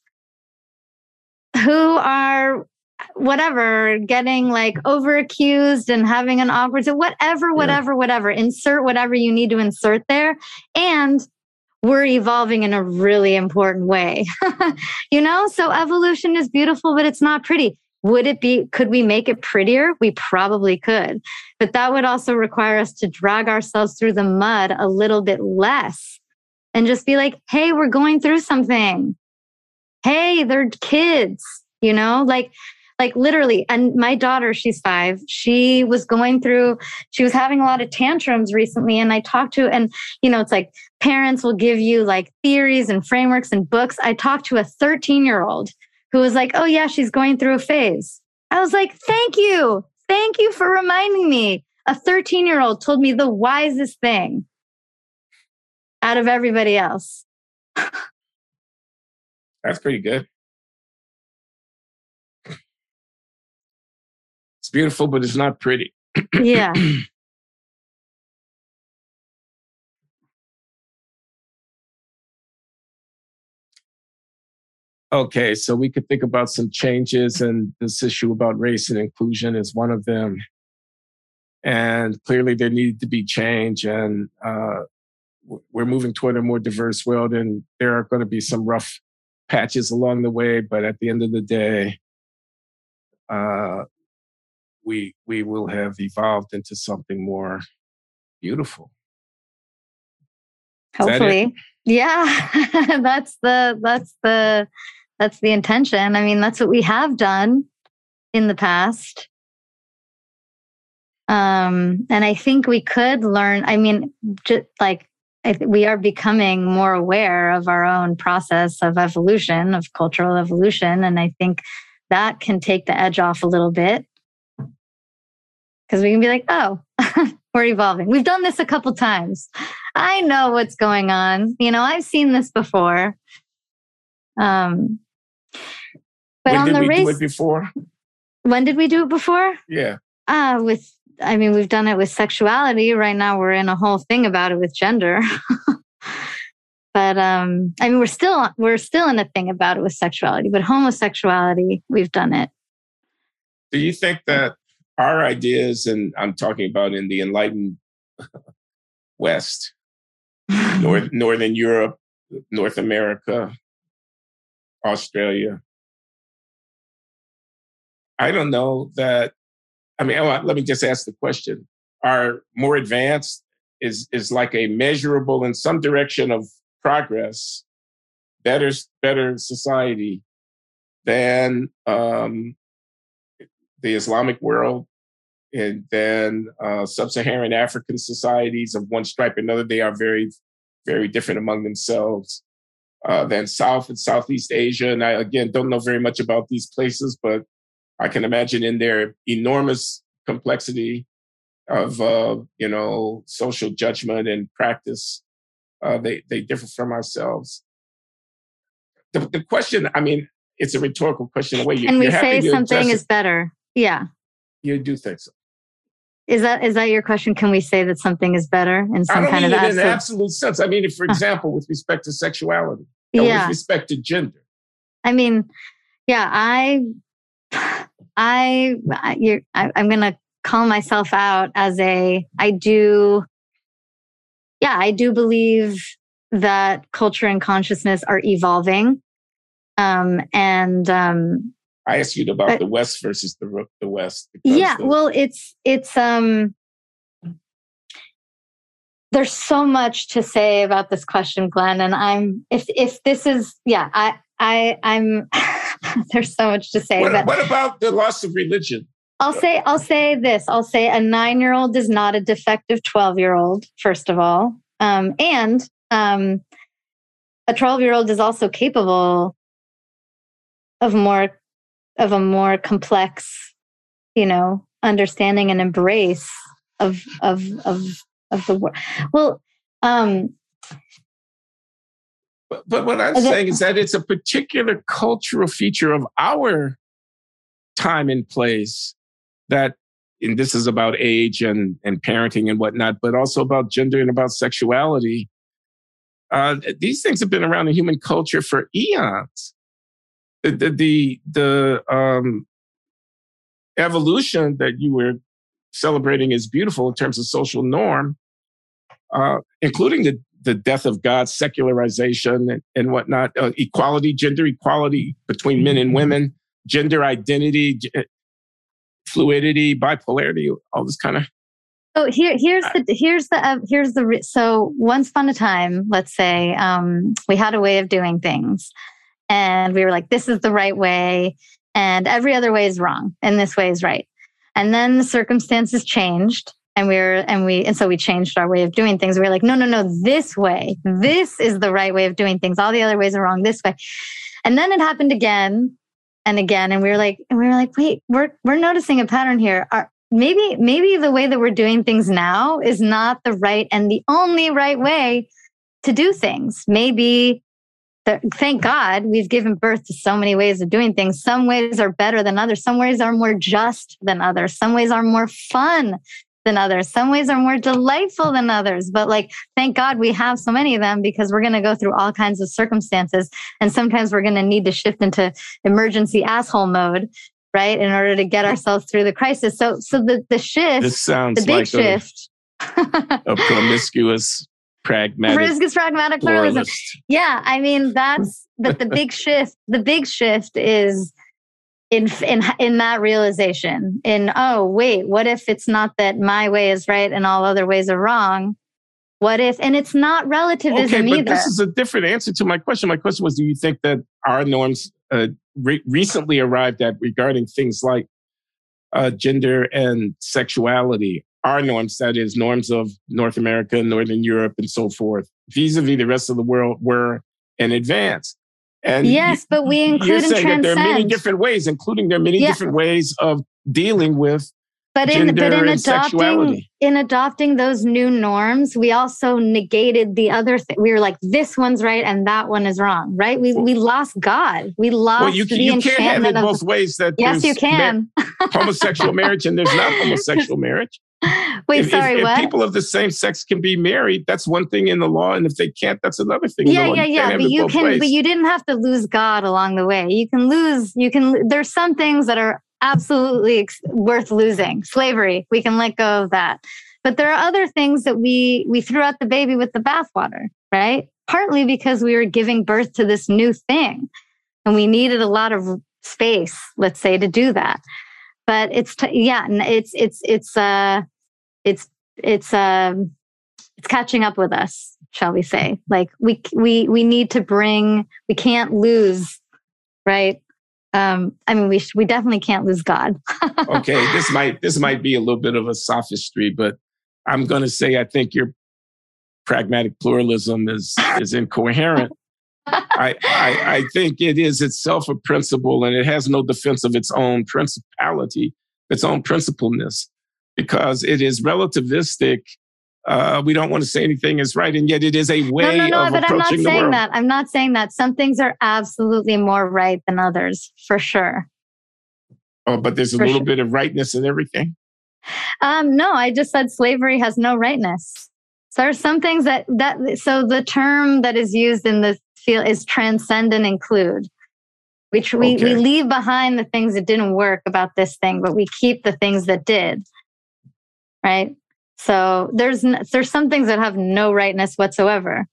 who are whatever, getting like over accused and having an awkward, whatever, whatever, yeah. whatever. Insert whatever you need to insert there. And we're evolving in a really important way. you know, so evolution is beautiful, but it's not pretty. Would it be, could we make it prettier? We probably could. But that would also require us to drag ourselves through the mud a little bit less and just be like, hey, we're going through something. Hey, they're kids, you know, like like literally. And my daughter, she's five, she was going through, she was having a lot of tantrums recently. And I talked to, and you know, it's like parents will give you like theories and frameworks and books. I talked to a 13 year old who was like, oh, yeah, she's going through a phase. I was like, thank you. Thank you for reminding me. A 13 year old told me the wisest thing out of everybody else. That's pretty good. Beautiful, but it's not pretty. yeah. Okay, so we could think about some changes, and this issue about race and inclusion is one of them. And clearly, there needed to be change, and uh, we're moving toward a more diverse world, and there are going to be some rough patches along the way. But at the end of the day, uh, we we will have evolved into something more beautiful. Hopefully, yeah, that's the that's the that's the intention. I mean, that's what we have done in the past. Um, and I think we could learn. I mean, just like th- we are becoming more aware of our own process of evolution, of cultural evolution, and I think that can take the edge off a little bit because we can be like, oh, we're evolving. We've done this a couple times. I know what's going on. You know, I've seen this before. Um, but when on the race, before? When did we do it before? Yeah. Uh, with, I mean, we've done it with sexuality. Right now, we're in a whole thing about it with gender. but um, I mean, we're still we're still in a thing about it with sexuality. But homosexuality, we've done it. Do you think that our ideas, and I'm talking about in the enlightened West, North, Northern Europe, North America, Australia, I don't know that. I mean, let me just ask the question: Are more advanced is is like a measurable in some direction of progress, better better society than um, the Islamic world, and then uh, sub-Saharan African societies of one stripe or another. They are very very different among themselves. Uh, than South and Southeast Asia. And I, again, don't know very much about these places, but I can imagine in their enormous complexity of uh, you know social judgment and practice, uh, they they differ from ourselves. The, the question, I mean, it's a rhetorical question. The way you and we say something is better, yeah. You do think so. Is that is that your question? Can we say that something is better in some kind of absolute... in absolute sense? I mean, if, for example, with respect to sexuality, yeah. with respect to gender. I mean, yeah, I I, you're, I I'm going to call myself out as a, I do, yeah, I do believe that culture and consciousness are evolving. Um, and, um, I asked you about the West versus the the West. Yeah, the, well, it's it's um. There's so much to say about this question, Glenn, and I'm if if this is yeah, I I I'm there's so much to say. What, but what about the loss of religion? I'll say I'll say this. I'll say a nine year old is not a defective twelve year old. First of all, um, and um, a twelve year old is also capable of more of a more complex, you know, understanding and embrace of of of of the world. Well, um, but, but what I'm saying is that it's a particular cultural feature of our time and place that, and this is about age and, and parenting and whatnot, but also about gender and about sexuality. Uh, these things have been around in human culture for eons. The, the, the, um, evolution that you were celebrating is beautiful in terms of social norm, uh, including the the death of God, secularization, and, and whatnot, uh, equality, gender equality between men and women, gender identity, g- eh, fluidity, bipolarity, all this kind of. So here, here's the here's the uh, here's the so once upon a time, let's say um, we had a way of doing things, and we were like, this is the right way, and every other way is wrong and this way is right. And then the circumstances changed and we are and we and so we changed our way of doing things. We were like, no, no, no, this way. This is the right way of doing things. All the other ways are wrong this way. And then it happened again and again. And we were like, and we were like, wait, we're we're noticing a pattern here. Are maybe maybe the way that we're doing things now is not the right and the only right way to do things. Maybe thank God we've given birth to so many ways of doing things. Some ways are better than others. Some ways are more just than others. Some ways are more fun than others. Some ways are more delightful than others. But like, thank God we have so many of them because we're going to go through all kinds of circumstances. And sometimes we're going to need to shift into emergency asshole mode. Right. In order to get ourselves through the crisis. So, so the, the shift, this sounds the big like shift, a, a promiscuous pragmatic risk is pragmatic pluralism. Yeah, I mean that's but the big shift. The big shift is in in in that realization. In oh wait, what if it's not that my way is right and all other ways are wrong? What if? And it's not relativism okay, but either. This is a different answer to my question. My question was: Do you think that our norms uh, re- recently arrived at regarding things like uh, gender and sexuality our norms, that is, norms of North America, Northern Europe, and so forth, vis a vis the rest of the world, were in advance. And yes, you, but we include you're saying that there are many different ways, including there are many yeah. different ways of dealing with but in but in adopting in adopting those new norms, we also negated the other thing. We were like, this one's right and that one is wrong, right? We we lost God. We lost well, you, the you can't have it both ways. That yes, you can ma- homosexual marriage and there's not homosexual marriage. Wait, if, sorry, if, what? If people of the same sex can be married, that's one thing in the law, and if they can't, that's another thing. Yeah, yeah, yeah. But you can, ways. but you didn't have to lose God along the way. You can lose. You can. There's some things that are absolutely ex- worth losing. Slavery, we can let go of that. But there are other things that we we threw out the baby with the bathwater, right? Partly because we were giving birth to this new thing, and we needed a lot of space, let's say, to do that but it's t- yeah it's it's it's uh it's it's um it's catching up with us shall we say like we we we need to bring we can't lose right um i mean we we definitely can't lose god okay this might this might be a little bit of a sophistry but i'm going to say i think your pragmatic pluralism is is incoherent I, I, I think it is itself a principle and it has no defense of its own principality, its own principleness, because it is relativistic. Uh, we don't want to say anything is right, and yet it is a way no, no, no, of but approaching I'm not saying that. I'm not saying that. Some things are absolutely more right than others, for sure. Oh, but there's a for little sure. bit of rightness in everything. Um, no, I just said slavery has no rightness. So there are some things that that so the term that is used in the feel is transcend and include. Which we, okay. we leave behind the things that didn't work about this thing, but we keep the things that did. Right. So there's there's some things that have no rightness whatsoever.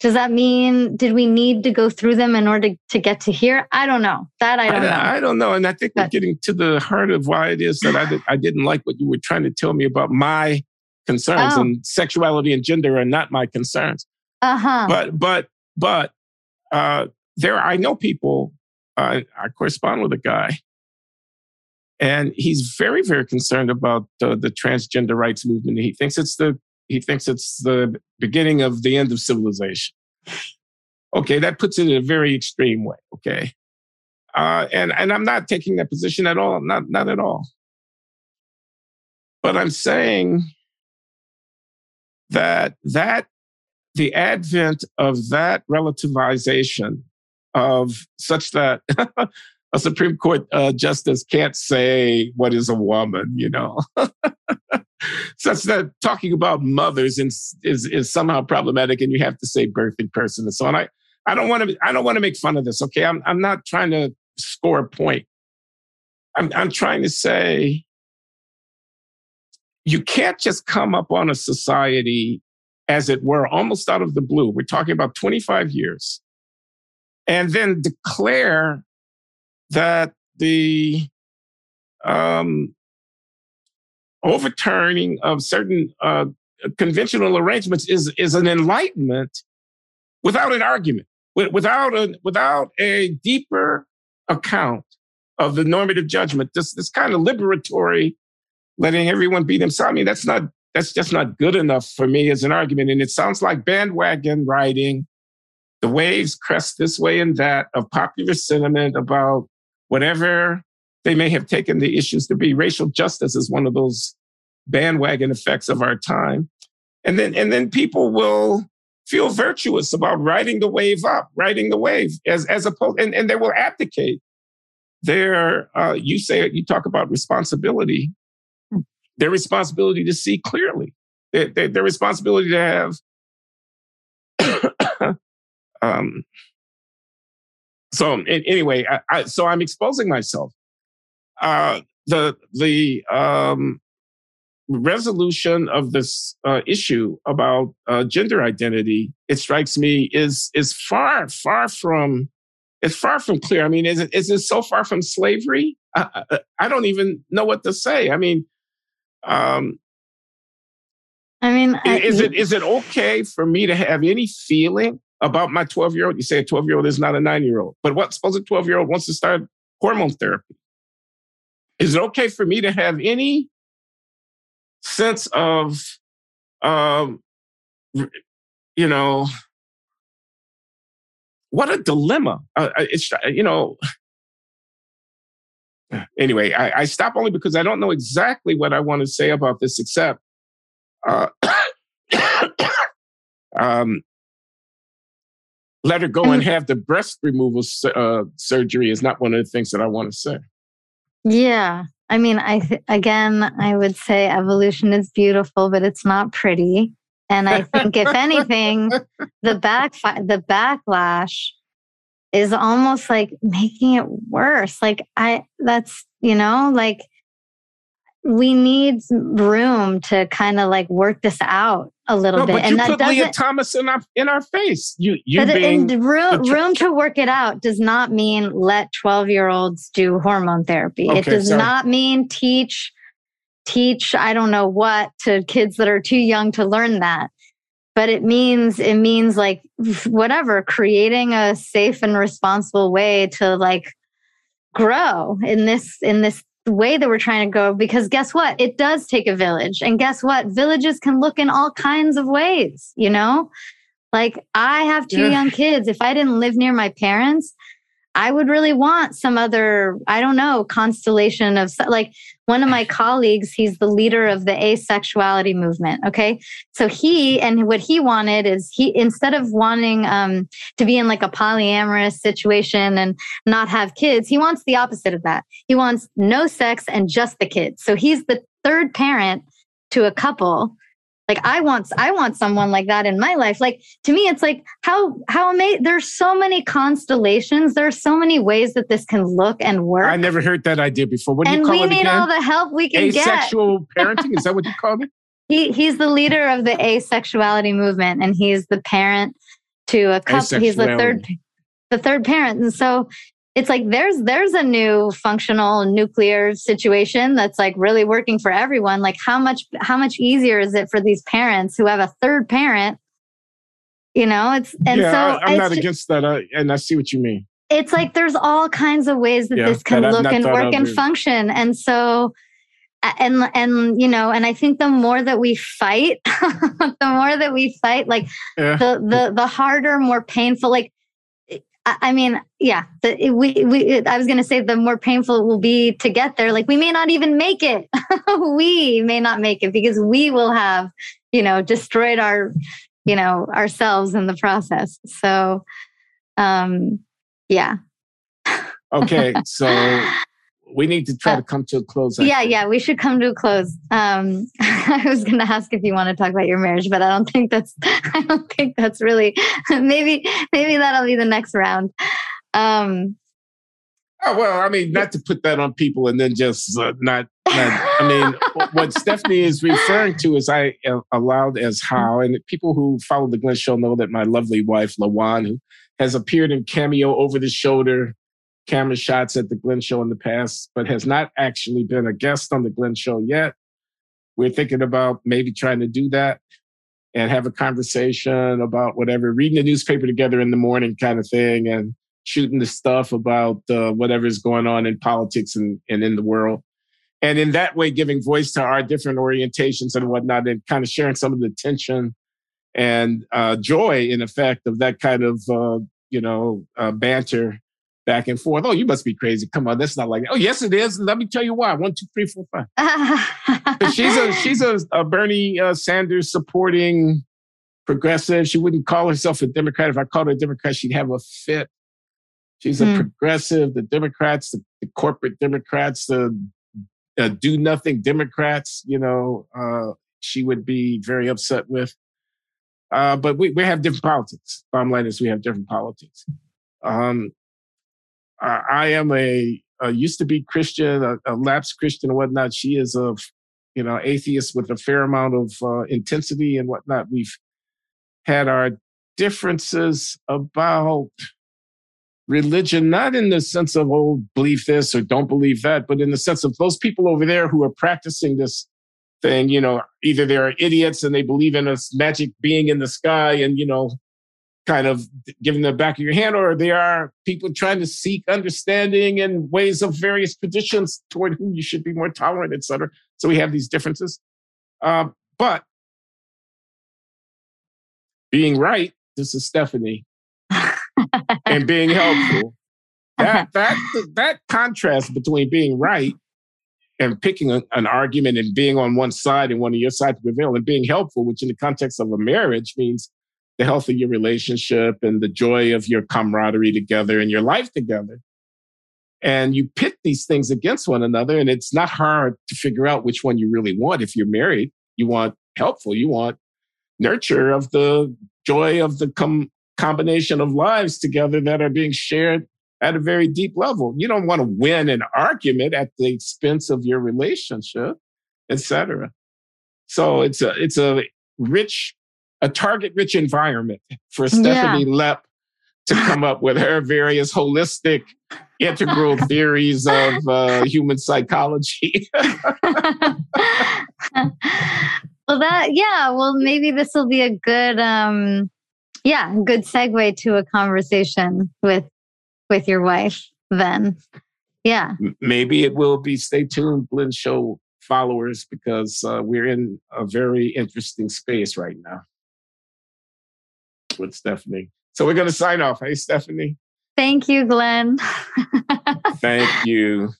Does that mean did we need to go through them in order to, to get to here? I don't know. That I don't I, know. I don't know, and I think but, we're getting to the heart of why it is that I did, I didn't like what you were trying to tell me about my concerns oh. and sexuality and gender are not my concerns. Uh huh. But but but uh, there, I know people. Uh, I correspond with a guy, and he's very, very concerned about the, the transgender rights movement. He thinks it's the he thinks it's the beginning of the end of civilization. Okay, that puts it in a very extreme way. Okay, uh, and and I'm not taking that position at all. Not not at all. But I'm saying that that the advent of that relativization of such that a Supreme Court uh, justice can't say what is a woman, you know, such that talking about mothers is, is, is somehow problematic, and you have to say birthing person and so on. I I don't want to I don't want to make fun of this. Okay, I'm I'm not trying to score a point. I'm I'm trying to say you can't just come up on a society as it were, almost out of the blue. We're talking about 25 years. And then declare that the um, overturning of certain uh, conventional arrangements is, is an enlightenment without an argument, without a, without a deeper account of the normative judgment, this this kind of liberatory, letting everyone be themselves. I mean, that's not that's just not good enough for me as an argument. And it sounds like bandwagon riding. The waves crest this way and that of popular sentiment about whatever they may have taken the issues to be. Racial justice is one of those bandwagon effects of our time. And then and then people will feel virtuous about riding the wave up, riding the wave as as opposed and, and they will abdicate their uh, you say you talk about responsibility their responsibility to see clearly their, their, their responsibility to have um, so anyway I, I, so i'm exposing myself uh, the the um, resolution of this uh, issue about uh, gender identity, it strikes me, is is far far from it's far from clear. I mean, is it is it so far from slavery? I, I, I don't even know what to say. I mean, um, I mean, is it is it okay for me to have any feeling about my twelve year old? You say a twelve year old is not a nine year old, but what? Suppose a twelve year old wants to start hormone therapy. Is it okay for me to have any sense of, um, you know, what a dilemma. Uh, it's, you know, anyway, I, I, stop only because I don't know exactly what I want to say about this, except uh, um, let her go and have the breast removal uh, surgery is not one of the things that I want to say. Yeah. I mean, I th- again, I would say evolution is beautiful, but it's not pretty. And I think, if anything, the back the backlash is almost like making it worse. Like I, that's you know, like we need room to kind of like work this out a little no, bit. and that doesn't Lia Thomas in our in our face. You you being room room to work it out does not mean let 12 year olds do hormone therapy. Okay, it does sorry. not mean teach teach I don't know what to kids that are too young to learn that. But it means it means like whatever creating a safe and responsible way to like grow in this in this way that we're trying to go because guess what? It does take a village. And guess what? Villages can look in all kinds of ways, you know? Like I have two yeah. young kids. If I didn't live near my parents, I would really want some other, I don't know, constellation of like one of my colleagues, he's the leader of the asexuality movement. Okay. So he, and what he wanted is he, instead of wanting um, to be in like a polyamorous situation and not have kids, he wants the opposite of that. He wants no sex and just the kids. So he's the third parent to a couple like i want i want someone like that in my life. Like to me it's like how how amazing there's so many constellations. There's so many ways that this can look and work. I never heard that idea before. What do and you call we it need again? all the help we can get. asexual parenting? Is that what you call it? He he's the leader of the asexuality movement and he's the parent to a couple he's the third the third parent. And so it's like there's there's a new functional nuclear situation that's like really working for everyone. Like how much how much easier is it for these parents who have a third parent? You know it's and yeah, so I, am not just, against that uh, and i see what you mean. it's like there's all kinds of ways that yeah, this can that look and work and function. And so and and you know and i think the more that we fight the more that we fight like yeah. the the the harder more painful like I mean, yeah, the, we, we, I was going to say the more painful it will be to get there. Like we may not even make it. we may not make it because we will have, you know, destroyed our, you know, ourselves in the process. So, um, yeah. okay. So we need to try uh, to come to a close. Yeah, yeah, we should come to a close. Um, I was going to ask if you want to talk about your marriage, but I don't think that's. I don't think that's really. Maybe, maybe that'll be the next round. Um, oh, well, I mean, not to put that on people and then just uh, not, not. I mean, what Stephanie is referring to is I uh, allowed as how, and people who follow the Glenn Show know that my lovely wife Lawan, who has appeared in cameo over the shoulder camera shots at the Glenn Show in the past, but has not actually been a guest on the Glenn Show yet. We're thinking about maybe trying to do that and have a conversation about whatever, reading the newspaper together in the morning kind of thing. And shooting the stuff about uh, whatever's going on in politics and, and in the world. And in that way, giving voice to our different orientations and whatnot, and kind of sharing some of the tension and uh, joy, in effect, of that kind of, uh, you know, uh, banter back and forth. Oh, you must be crazy. Come on, that's not like that. Oh, yes, it is. Let me tell you why. One, two, three, four, five. she's a she's a, a Bernie uh, Sanders supporting progressive. She wouldn't call herself a Democrat. If I called her a Democrat, she'd have a fit. She's a mm. progressive. The Democrats, the, the corporate Democrats, the uh, do nothing Democrats, you know, uh, she would be very upset with. Uh, but we, we have different politics. Bottom line is we have different politics. Um, I am a, a, used to be Christian, a, a, lapsed Christian and whatnot. She is a, you know, atheist with a fair amount of uh, intensity and whatnot. We've had our differences about religion, not in the sense of, oh, believe this or don't believe that, but in the sense of those people over there who are practicing this thing, you know, either they're idiots and they believe in a magic being in the sky and, you know, kind of giving the back of your hand, or they are people trying to seek understanding and ways of various traditions toward whom you should be more tolerant, et cetera. So we have these differences. Uh, but being right, this is Stephanie, and being helpful. That that that contrast between being right and picking a, an argument and being on one side and one of your side to prevail and being helpful, which in the context of a marriage means the health of your relationship and the joy of your camaraderie together and your life together. And you pit these things against one another, and it's not hard to figure out which one you really want. If you're married, you want helpful, you want nurture of the joy of the com- combination of lives together that are being shared at a very deep level. You don't want to win an argument at the expense of your relationship, etc. So it's a it's a rich, a target rich environment for Stephanie yeah. Lepp to come up with her various holistic, integral theories of uh, human psychology. well, that yeah. Well, maybe this will be a good um, yeah, good segue to a conversation with with your wife then. Yeah. Maybe it will be. Stay tuned, Glenn Show followers, because uh, we're in a very interesting space right now with Stephanie. So we're going to sign off. Hey, Stephanie. Thank you, Glenn. Thank you.